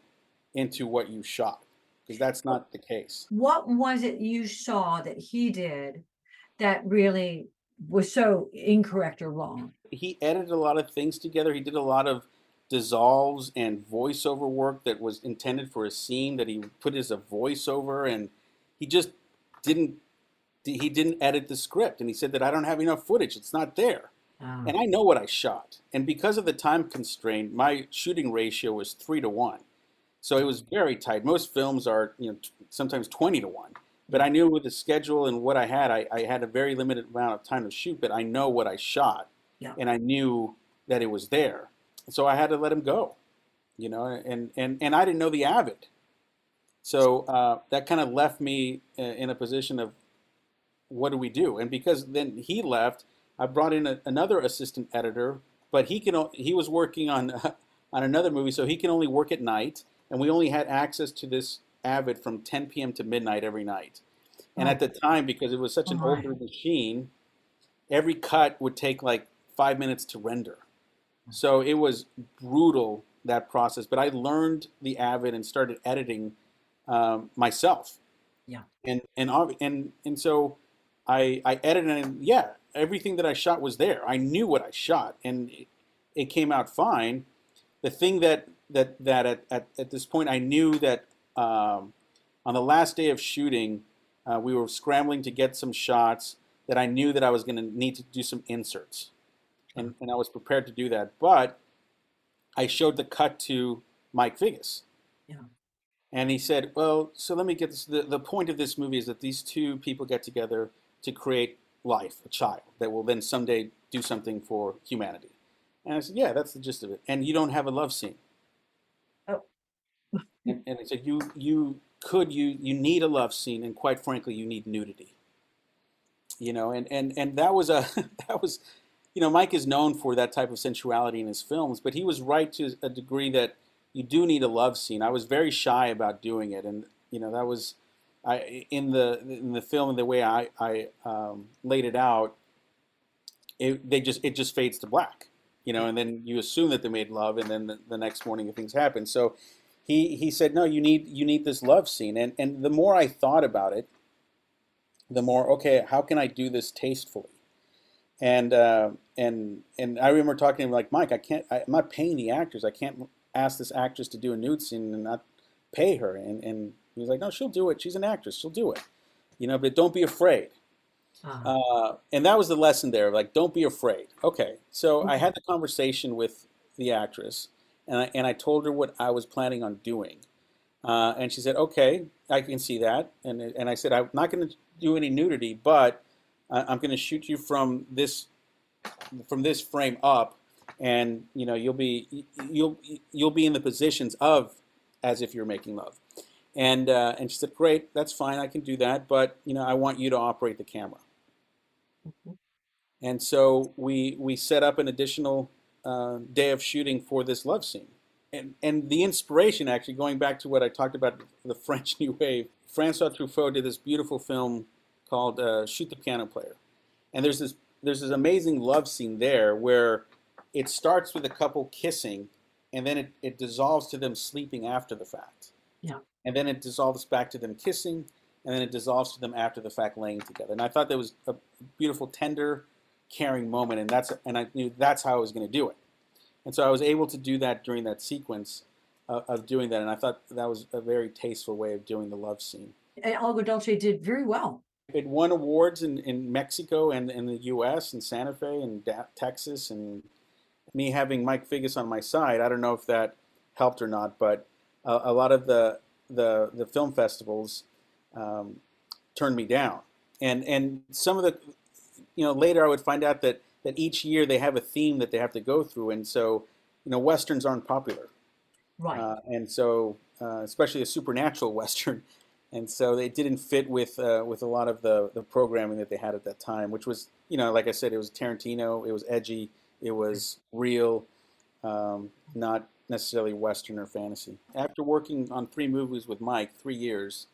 into what you shot, because that's not the case. What was it you saw that he did that really was so incorrect or wrong? He edited a lot of things together. He did a lot of dissolves and voiceover work that was intended for a scene that he put as a voiceover, and he just didn't. He didn't edit the script, and he said that I don't have enough footage. It's not there. Oh, And I know what I shot. And because of the time constraint, my shooting ratio was three to one. So it was very tight. Most films are, you know, t- sometimes 20 to one. But I knew with the schedule and what I had, I, I had a very limited amount of time to shoot, but I know what I shot. Yeah. And I knew that it was there. So I had to let him go, you know, and, and, and I didn't know the Avid. So uh, that kind of left me uh, in a position of what do we do? And because then he left, I brought in a, another assistant editor, but he can he was working on [laughs] on another movie, so he can only work at night, and we only had access to this Avid from 10 p.m. to midnight every night. And at the time, because it was such an Oh, older machine, every cut would take like five minutes to render. So it was brutal that process. But I learned the Avid and started editing um, myself. Yeah. And and and and so I I edited and yeah, everything that I shot was there. I knew what I shot, and it, it came out fine. The thing that that that at, at, at this point I knew that um, on the last day of shooting, uh, we were scrambling to get some shots that I knew that I was going to need to do some inserts, and, and I was prepared to do that. But I showed the cut to Mike Figgis. Yeah. And he said, "Well, so let me get this. The, the point of this movie is that these two people get together to create life, a child that will then someday do something for humanity." And I said, "Yeah, that's the gist of it. And you don't have a love scene." And, and he said, "You you could you you need a love scene, and quite frankly, you need nudity." You know, and and and that was a [laughs] that was you know, Mike is known for that type of sensuality in his films, but he was right to a degree that you do need a love scene. I was very shy about doing it, and you know that was I in the in the film the way I I um, laid it out. It they just it just fades to black, you know, and then you assume that they made love, and then the, the next morning things happen. So he he said, no, you need you need this love scene, and and the more I thought about it, the more okay, how can I do this tastefully? and uh, and and I remember talking to him like Mike, I can't, I, am not paying the actors. I can't ask this actress to do a nude scene and not pay her. And and he was like, no, she'll do it. She's an actress. She'll do it. You know, but don't be afraid. Uh-huh. Uh, and that was the lesson there. Like, don't be afraid. Okay, so mm-hmm. I had the conversation with the actress, and I and I told her what I was planning on doing. Uh, and she said, "Okay, I can see that." And and I said, "I'm not going to do any nudity, but I'm going to shoot you from this from this frame up, and you know you'll be you'll you'll be in the positions of as if you're making love." And uh, and she said, "Great, that's fine. I can do that, but you know I want you to operate the camera." Mm-hmm. And so we we set up an additional uh, day of shooting for this love scene. And, and the inspiration, actually, going back to what I talked about, the French [laughs] New Wave, Francois Truffaut did this beautiful film called uh, Shoot the Piano Player. And there's this there's this amazing love scene there where it starts with a couple kissing and then it, it dissolves to them sleeping after the fact. Yeah. And then it dissolves back to them kissing and then it dissolves to them after the fact laying together. And I thought that was a beautiful, tender, caring moment and that's and I knew that's how I was going to do it. And so I was able to do that during that sequence of, of doing that and I thought that was a very tasteful way of doing the love scene. And Agua Dulce did very well. It won awards in, in Mexico and in the U.S. and Santa Fe and da- Texas. And me having Mike Figgis on my side, I don't know if that helped or not, but a, a lot of the the, the film festivals um, turned me down. And and some of the, you know, later I would find out that that each year they have a theme that they have to go through, and so you know westerns aren't popular. Right. Uh, and so, uh, especially a supernatural [laughs] western, and so they didn't fit with uh, with a lot of the the programming that they had at that time, which was you know like I said, it was Tarantino, it was edgy, it was real, um, not necessarily Western or fantasy. After working on three movies with Mike, three years,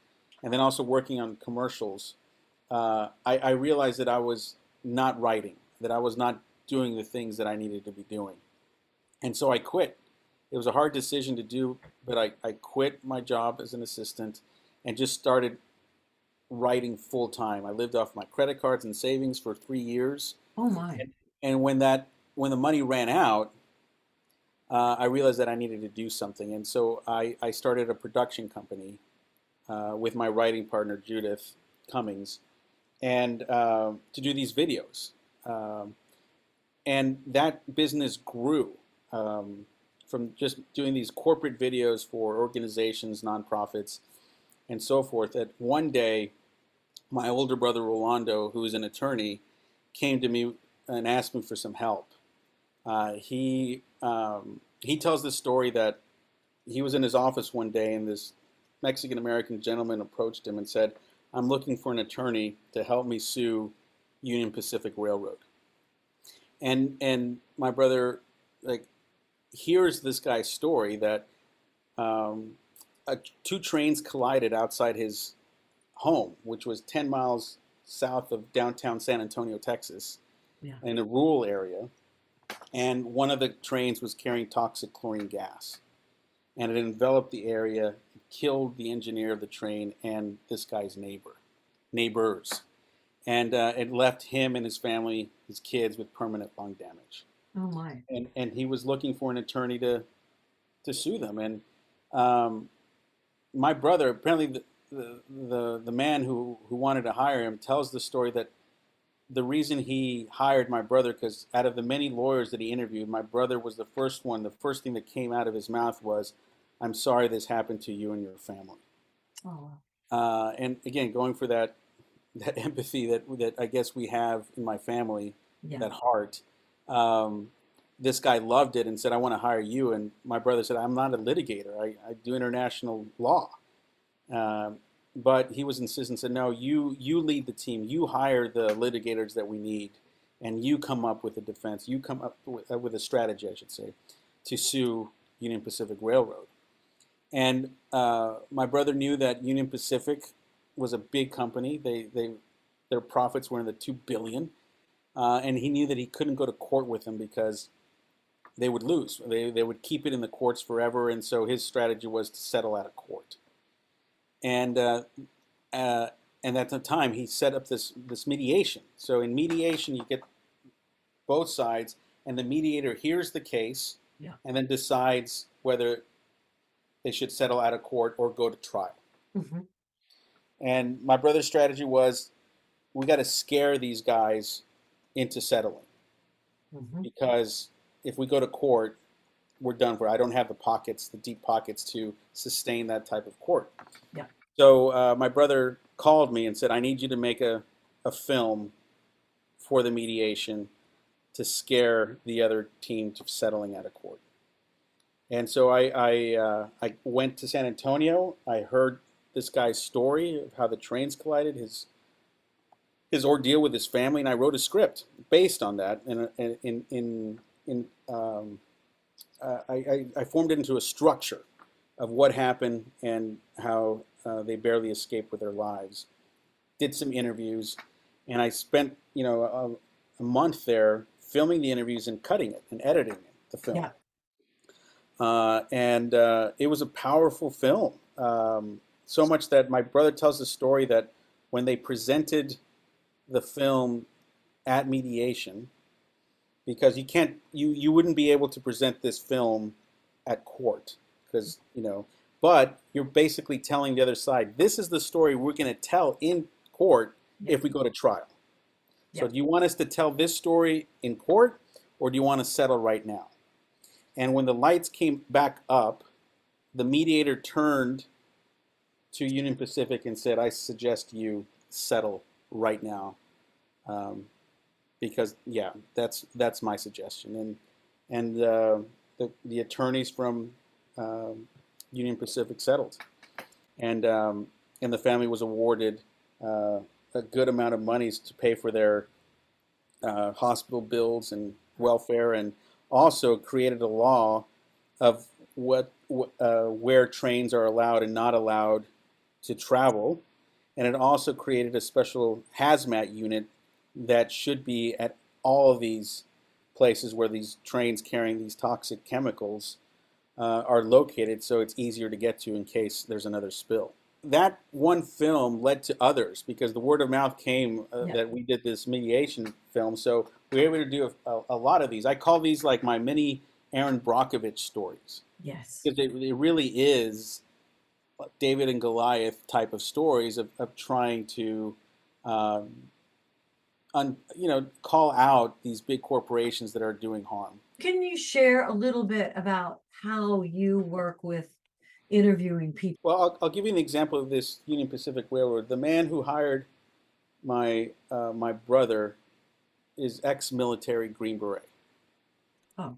and then also working on commercials, uh, I, I realized that I was not writing, that I was not doing the things that I needed to be doing, and so I quit. It was a hard decision to do, but I, I quit my job as an assistant and just started writing full time. I lived off my credit cards and savings for three years. Oh my! And, and when that when the money ran out, uh, I realized that I needed to do something, and so I, I started a production company uh, with my writing partner Judith Cummings, and uh, to do these videos. Um, and that business grew um, from just doing these corporate videos for organizations, nonprofits, and so forth, that one day my older brother Rolando, who is an attorney, came to me and asked me for some help. Uh, he um, he tells the story that he was in his office one day and this Mexican American gentleman approached him and said, "I'm looking for an attorney to help me sue Union Pacific Railroad." And and my brother like hears this guy's story that um, two trains collided outside his home, which was 10 miles south of downtown San Antonio, Texas. Yeah. in a rural area, and one of the trains was carrying toxic chlorine gas, and it enveloped the area, killed the engineer of the train and this guy's neighbor, neighbors, and uh, it left him and his family, his kids, with permanent lung damage. Oh my. and and he was looking for an attorney to to sue them. And um, my brother apparently the, the the the man who who wanted to hire him tells the story that the reason he hired my brother because out of the many lawyers that he interviewed my brother was the first one the first thing that came out of his mouth was i'm sorry this happened to you and your family Oh, uh, and again going for that that [laughs] empathy that that i guess we have in my family yeah. that heart. Um, this guy loved it and said, "I want to hire you." And my brother said, "I'm not a litigator. I, I do international law." Um, but he was insistent. and Said, "No, you you lead the team. You hire the litigators that we need, and you come up with a defense. You come up with, uh, with a strategy, I should say, to sue Union Pacific Railroad." And uh, my brother knew that Union Pacific was a big company. They they their profits were in the two billion uh, and he knew that he couldn't go to court with them because they would lose. They, they would keep it in the courts forever, and so his strategy was to settle out of court. And uh, uh, and at the time, he set up this this mediation. So in mediation, you get both sides, and the mediator hears the case, Yeah. and then decides whether they should settle out of court or go to trial. hmm And my brother's strategy was, we got to scare these guys into settling hmm because if we go to court, we're done for. I don't have the pockets, the deep pockets to sustain that type of court. Yeah. So uh, my brother called me and said, I need you to make a, a film for the mediation to scare the other team to settling out of court. And so I, I, uh, I went to San Antonio. I heard this guy's story of how the trains collided, his his ordeal with his family, and I wrote a script based on that. And in, in, in, um, uh, I, I, I formed it into a structure of what happened and how uh, they barely escaped with their lives. Did some interviews, and I spent you know a, a month there filming the interviews and cutting it and editing it, the film. Yeah. Uh, and uh, it was a powerful film. Um, so much that my brother tells the story that when they presented the film at mediation, because you can't, you you wouldn't be able to present this film at court, because you know, but you're basically telling the other side, this is the story we're going to tell in court if we go to trial. So do you want us to tell this story in court, or do you want to settle right now? And when the lights came back up, the mediator turned to Union Pacific and said, I suggest you settle right now. Um, because, yeah, that's, that's my suggestion. And, and uh, the, the attorneys from um, Union Pacific settled. And, um, and the family was awarded uh, a good amount of monies to pay for their uh, hospital bills and welfare, and also created a law of what uh, where trains are allowed and not allowed to travel, and it also created a special hazmat unit that should be at all of these places where these trains carrying these toxic chemicals uh, are located, so it's easier to get to in case there's another spill. That one film led to others because the word of mouth came uh, Yeah. that we did this mediation film. So we were able to do a, a lot of these. I call these like my mini Erin Brockovich stories Yes. because it, it really is David and Goliath type of stories of, of trying to, um, un, you know, call out these big corporations that are doing harm. Can you share a little bit about how you work with interviewing people? Well, I'll, I'll give you an example of this Union Pacific Railroad. The man who hired my uh, my brother is ex-military Green Beret. Oh.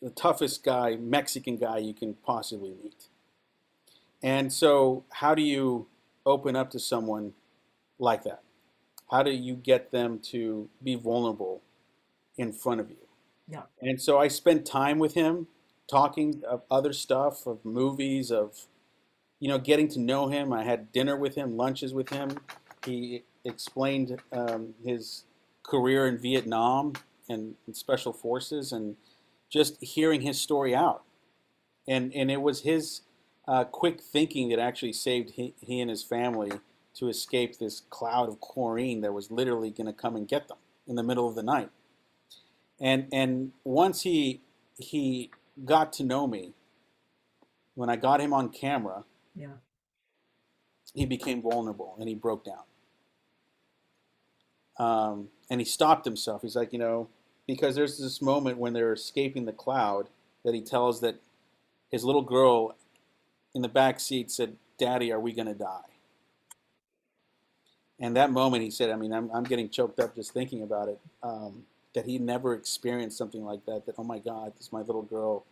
The toughest guy, Mexican guy you can possibly meet. And so, how do you open up to someone like that? How do you get them to be vulnerable in front of you? Yeah. And so I spent time with him, talking of other stuff, of movies, of you know, getting to know him. I had dinner with him, lunches with him. He explained um, his career in Vietnam and, and special forces, and just hearing his story out, and and it was his uh, quick thinking that actually saved he, he and his family to escape this cloud of chlorine that was literally going to come and get them in the middle of the night. And and once he he got to know me, when I got him on camera, Yeah. he became vulnerable and he broke down. Um, and he stopped himself. He's like, you know, because there's this moment when they're escaping the cloud that he tells that his little girl in the back seat said, Daddy, are we going to die? And that moment, he said, I mean, I'm, I'm getting choked up just thinking about it, um, that he never experienced something like that, that, oh my God, this is my little girl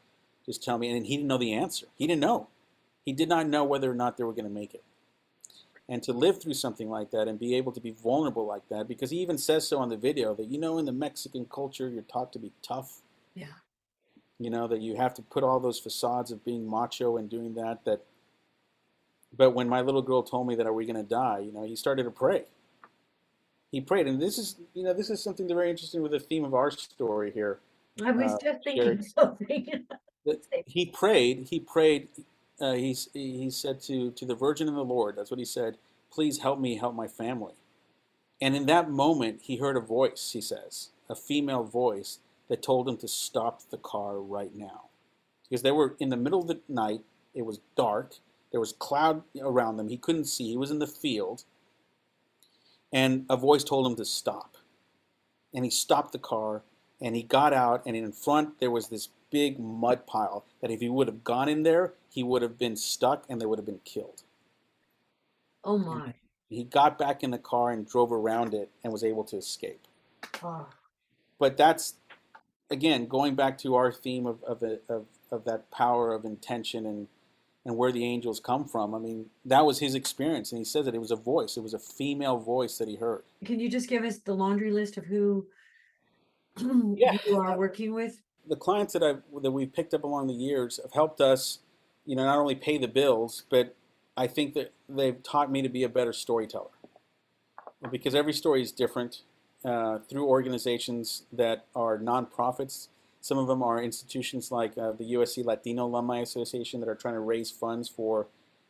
just tell me. And he didn't know the answer. He didn't know. He did not know whether or not they were going to make it. And to live through something like that and be able to be vulnerable like that, because he even says so on the video that, you know, in the Mexican culture, you're taught to be tough. Yeah. You know, that you have to put all those facades of being macho and doing that. That, but when my little girl told me that, are we going to die? You know, he started to pray. He prayed, and this is, you know, this is something very interesting with the theme of our story here. I was Uh, just thinking something. [laughs] he prayed he prayed uh, he, he said to, to the virgin and the lord that's what he said please help me help my family. And in that moment he heard a voice he says a female voice that told him to stop the car right now. Because they were in the middle of the night it was dark there was cloud around them he couldn't see he was in the field. And a voice told him to stop. And he stopped the car and he got out and in front there was this big mud pile that if he would have gone in there he would have been stuck and they would have been killed oh my. he got back in the car and drove around it and was able to escape Oh, but that's again going back to our theme of of, of, of that power of intention and and where the angels come from i mean that was his experience and he says that it was a voice it was a female voice that he heard can you just give us the laundry list of who [clears throat] Yeah. you are working with? The clients that I've that we've picked up along the years have helped us, you know, not only pay the bills, but I think that they've taught me to be a better storyteller. Because every story is different. Uh, through organizations that are nonprofits, some of them are institutions like uh, the USC Latino Alumni Association that are trying to raise funds for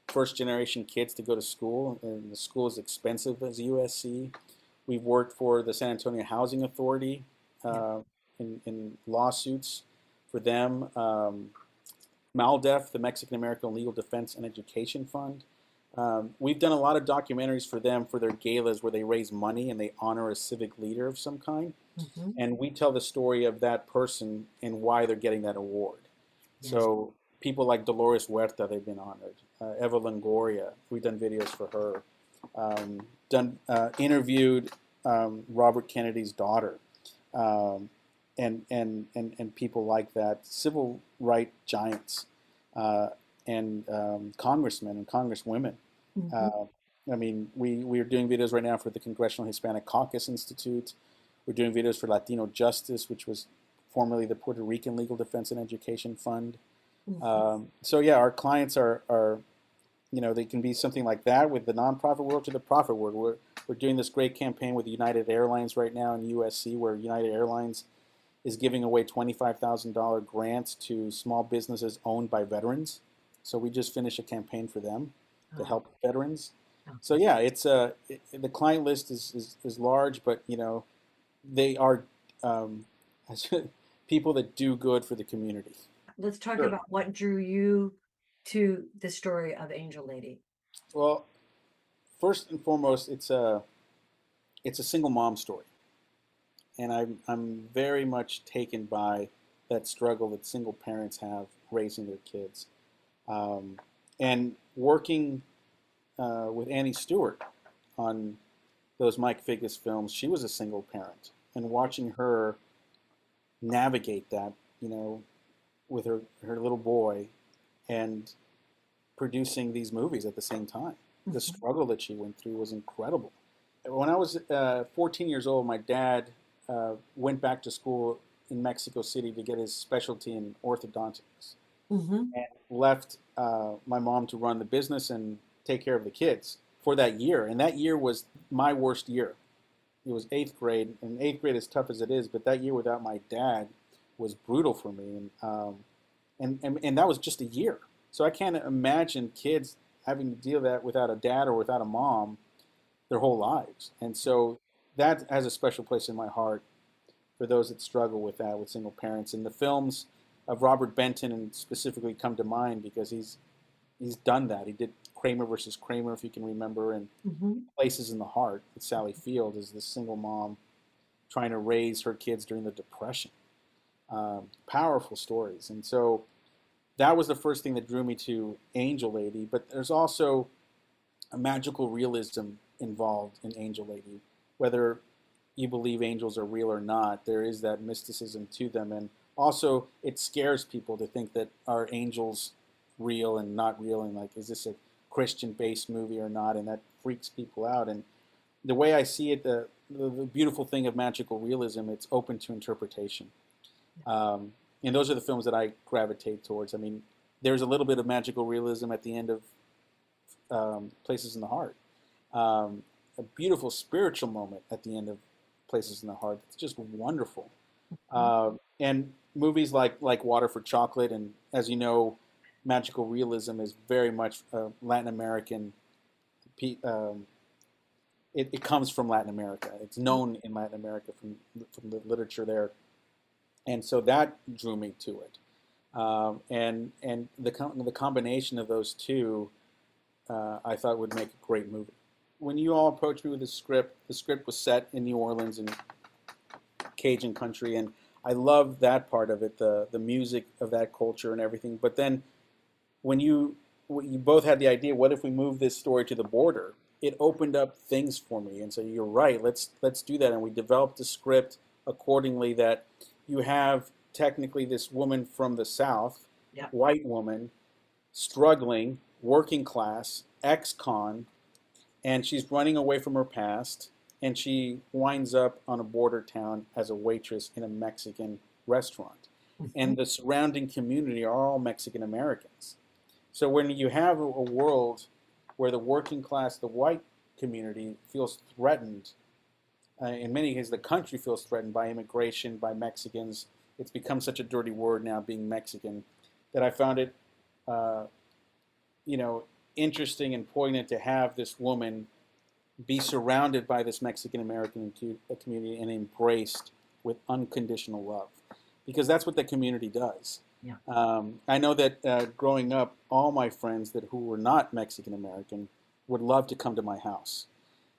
first generation kids to go to school, and the school is expensive as USC. We've worked for the San Antonio Housing Authority. Uh, in, in lawsuits for them. Um, MALDEF, the Mexican American Legal Defense and Education Fund. Um, we've done a lot of documentaries for them for their galas where they raise money and they honor a civic leader of some kind. Mhm. And we tell the story of that person and why they're getting that award. Yes. So people like Dolores Huerta, they've been honored. Uh, Eva Longoria, we've done videos for her. Um, done uh, interviewed um, Robert Kennedy's daughter, um, and, and and and people like that, civil right giants, uh, and um, congressmen and congresswomen. Mhm. Uh, I mean, we, we are doing videos right now for the Congressional Hispanic Caucus Institute. We're doing videos for Latino Justice, which was formerly the Puerto Rican Legal Defense and Education Fund. Mhm. Um, so yeah, our clients are, are, you know, they can be something like that with the nonprofit world to the profit world. We're, we're doing this great campaign with United Airlines right now in USC, where United Airlines is giving away $25,000 grants to small businesses owned by veterans. So we just finished a campaign for them to Oh. help veterans. Oh. So yeah, it's a it, the client list is, is, is large, but you know, they are um, [laughs] people that do good for the community. Let's talk Sure. about what drew you to the story of Angel Lady. Well, first and foremost, it's a it's a single mom story, and I'm I'm very much taken by that struggle that single parents have raising their kids, um, and working uh, with Annie Stewart on those Mike Figgis films. She was a single parent, and watching her navigate that, you know, with her her little boy, and producing these movies at the same time the Mhm. struggle that she went through was incredible. When I was uh, 14 years old, my dad uh, went back to school in Mexico City to get his specialty in orthodontics Mhm. and left uh, my mom to run the business and take care of the kids for that year. And that year was my worst year it was eighth grade, and eighth grade as tough as it is, but that year without my dad was brutal for me, and um, and, and and that was just a year. So I can't imagine kids having to deal with that without a dad or without a mom their whole lives. And so that has a special place in my heart for those that struggle with that, with single parents. And the films of Robert Benton and specifically come to mind because he's he's done that. He did Kramer versus Kramer, if you can remember, and mm-hmm. Places in the Heart with Sally Field as this single mom trying to raise her kids during the Depression. Um, powerful stories. And so that was the first thing that drew me to Angel Lady. But there's also a magical realism involved in Angel Lady. Whether you believe angels are real or not, there is that mysticism to them. And also, it scares people to think that are angels real and not real, and like, is this a Christian based movie or not? And that freaks people out. And the way I see it, the, the, the beautiful thing of magical realism, it's open to interpretation. Um, and those are the films that I gravitate towards. I mean, there's a little bit of magical realism at the end of um, Places in the Heart. Um, a beautiful spiritual moment at the end of Places in the Heart. It's just wonderful. Uh, and movies like like Water for Chocolate, and as you know, magical realism is very much Latin American. Um, it, it, comes from Latin America. It's known in Latin America from from the literature there, and so that drew me to it. Um, and and the the combination of those two, uh, I thought would make a great movie when you all approached me with the script, the script was set in New Orleans and Cajun country, and I loved that part of it, the the music of that culture and everything. But then, when you you both had the idea, what if we move this story to the border? It opened up things for me, and so you're right. Let's let's do that, and we developed the script accordingly. That you have technically this woman from the South, white woman, struggling, working class, ex-con, and she's running away from her past and she winds up on a border town as a waitress in a Mexican restaurant. Mm-hmm. And the surrounding community are all Mexican Americans. So when you have a world where the working class, the white community feels threatened, uh, in many cases the country feels threatened by immigration, by Mexicans, it's become such a dirty word now being Mexican that I found it, uh, you know, interesting and poignant to have this woman be surrounded by this Mexican American uh, community and embraced with unconditional love, because that's what the community does. Yeah. Um, I know that uh, growing up, all my friends that who were not Mexican American would love to come to my house.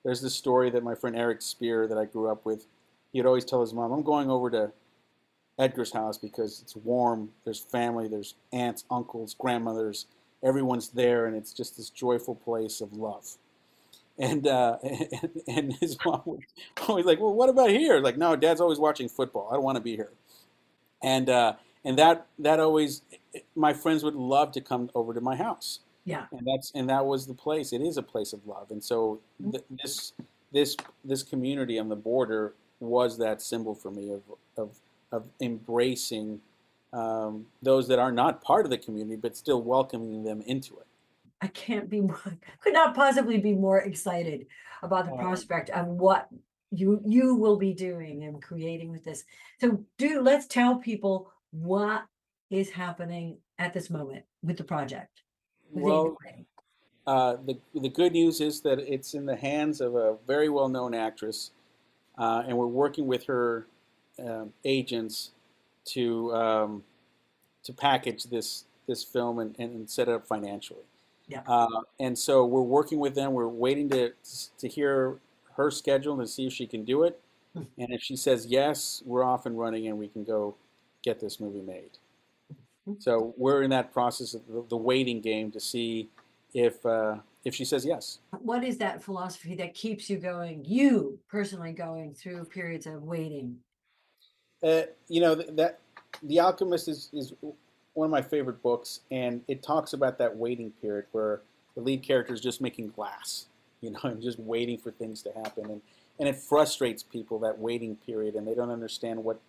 There's this story that my friend Eric Spear that I grew up with, he'd always tell his mom, "I'm going over to Edgar's house because it's warm. There's family. There's aunts, uncles, grandmothers." Everyone's there, and it's just this joyful place of love. And uh, [laughs] and, and his [laughs] mom was always like, "Well, what about here?" Like, no, Dad's always watching football. I don't want to be here. And uh, and that that always, my friends would love to come over to my house. Yeah. And that's and that was the place. It is a place of love, and so mm-hmm. th- this this this community on the border was that symbol for me of of of embracing um, those that are not part of the community, but still welcoming them into it. I can't be more, [laughs] could not possibly be more excited about the prospect of what you you will be doing and creating with this. So do let's tell people what is happening at this moment with the project. With well, uh, the the good news is that it's in the hands of a very well known actress, uh, and we're working with her um, agents to um, to package this this film and, and set it up financially. Yeah. Uh, and so we're working with them. We're waiting to to hear her schedule and see if she can do it. Hmm. And if she says yes, we're off and running, and we can go get this movie made. Hmm. So we're in that process of the, the waiting game to see if uh, if she says yes. What is that philosophy that keeps you going? You personally going through periods of waiting uh, you know that The Alchemist is is one of my favorite books, and it talks about that waiting period where the lead character is just making glass, [laughs] you know, and just waiting for things to happen, and and it frustrates people that waiting period, and they don't understand what,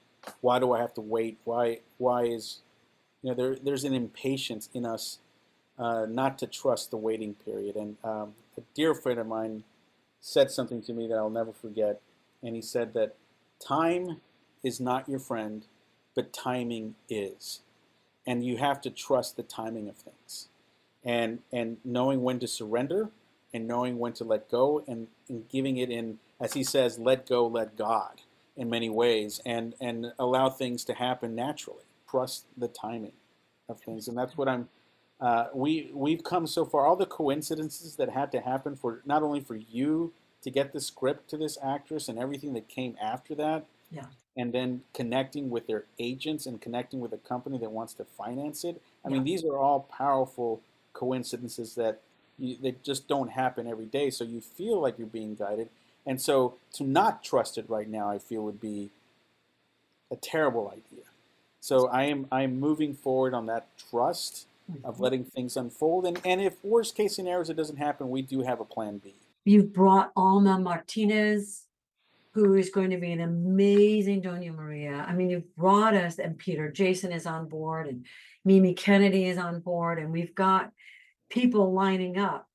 why do I have to wait? Why why is, you know, there there's an impatience in us, uh, not to trust the waiting period, and um, a dear friend of mine said something to me that I'll never forget and he said that time is not your friend, but timing is, and you have to trust the timing of things, and and knowing when to surrender, and knowing when to let go, and, and giving it in, as he says, let go, let God, in many ways, and and allow things to happen naturally. Trust the timing of things, and that's what I'm. Uh, we we've come so far. All the coincidences that had to happen for not only for you to get the script to this actress and everything that came after that. Yeah. And then connecting with their agents and connecting with a company that wants to finance it. I Yeah. mean, these are all powerful coincidences that you, they just don't happen every day. So you feel like you're being guided. And so to not trust it right now, I feel would be a terrible idea. So I am I am moving forward on that trust of Mhm. letting things unfold. And and if worst case scenarios it doesn't happen, we do have a plan B. You've brought Alma Martinez, who is going to be an amazing Doña Maria. I mean, you've brought us, and Peter Jason is on board, and Mimi Kennedy is on board, and we've got people lining up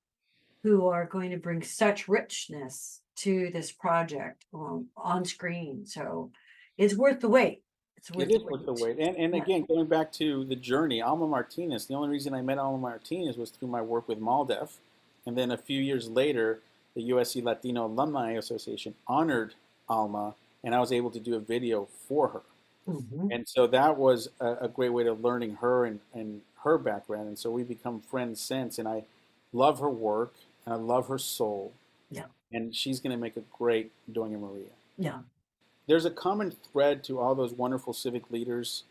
who are going to bring such richness to this project um, on screen. So it's worth the wait. It's worth It is the worth the wait. wait. And, and Yeah. again, going back to the journey, Alma Martinez, the only reason I met Alma Martinez was through my work with MALDEF. And then a few years later, the USC Latino Alumni Association honored Alma, and I was able to do a video for her. Mhm. And so that was a, a great way to learning her and, and her background. And so we've become friends since. And I love her work, and I love her soul. Yeah. And she's going to make a great Doña Maria Yeah. there's a common thread to all those wonderful civic leaders,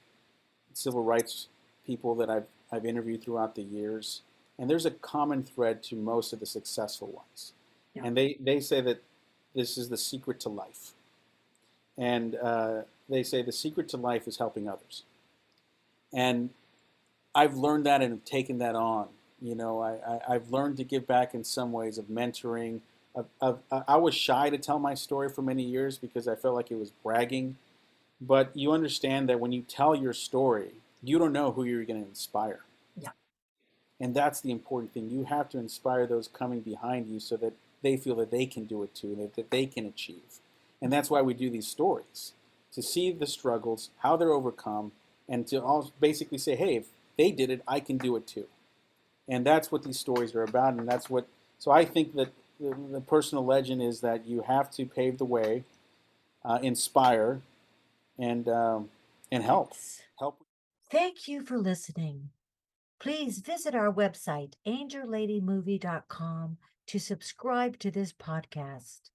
civil rights people that I've, I've interviewed throughout the years. And there's a common thread to most of the successful ones. Yeah. And they, they say that this is the secret to life. And uh, they say the secret to life is helping others. And I've learned that and have taken that on. You know, I, I, I've learned to give back in some ways of mentoring. Of, of, I was shy to tell my story for many years because I felt like it was bragging. But you understand that when you tell your story, you don't know who you're going to inspire. Yeah. And that's the important thing. You have to inspire those coming behind you so that they feel that they can do it too, that, that they can achieve. And that's why we do these stories to see the struggles, how they're overcome, and to all basically say, hey, if they did it, I can do it too. And that's what these stories are about. And that's what, so I think that the, the personal legend is that you have to pave the way, uh, inspire, and, um, and help. Help. Thank you for listening. Please visit our website, angelladymovie.com, to subscribe to this podcast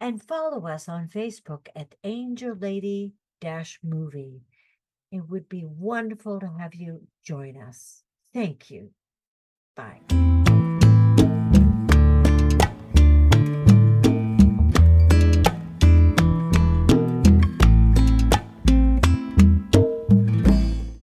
and follow us on Facebook at Angel Lady Dash Movie. It would be wonderful to have you join us. Thank you. Bye.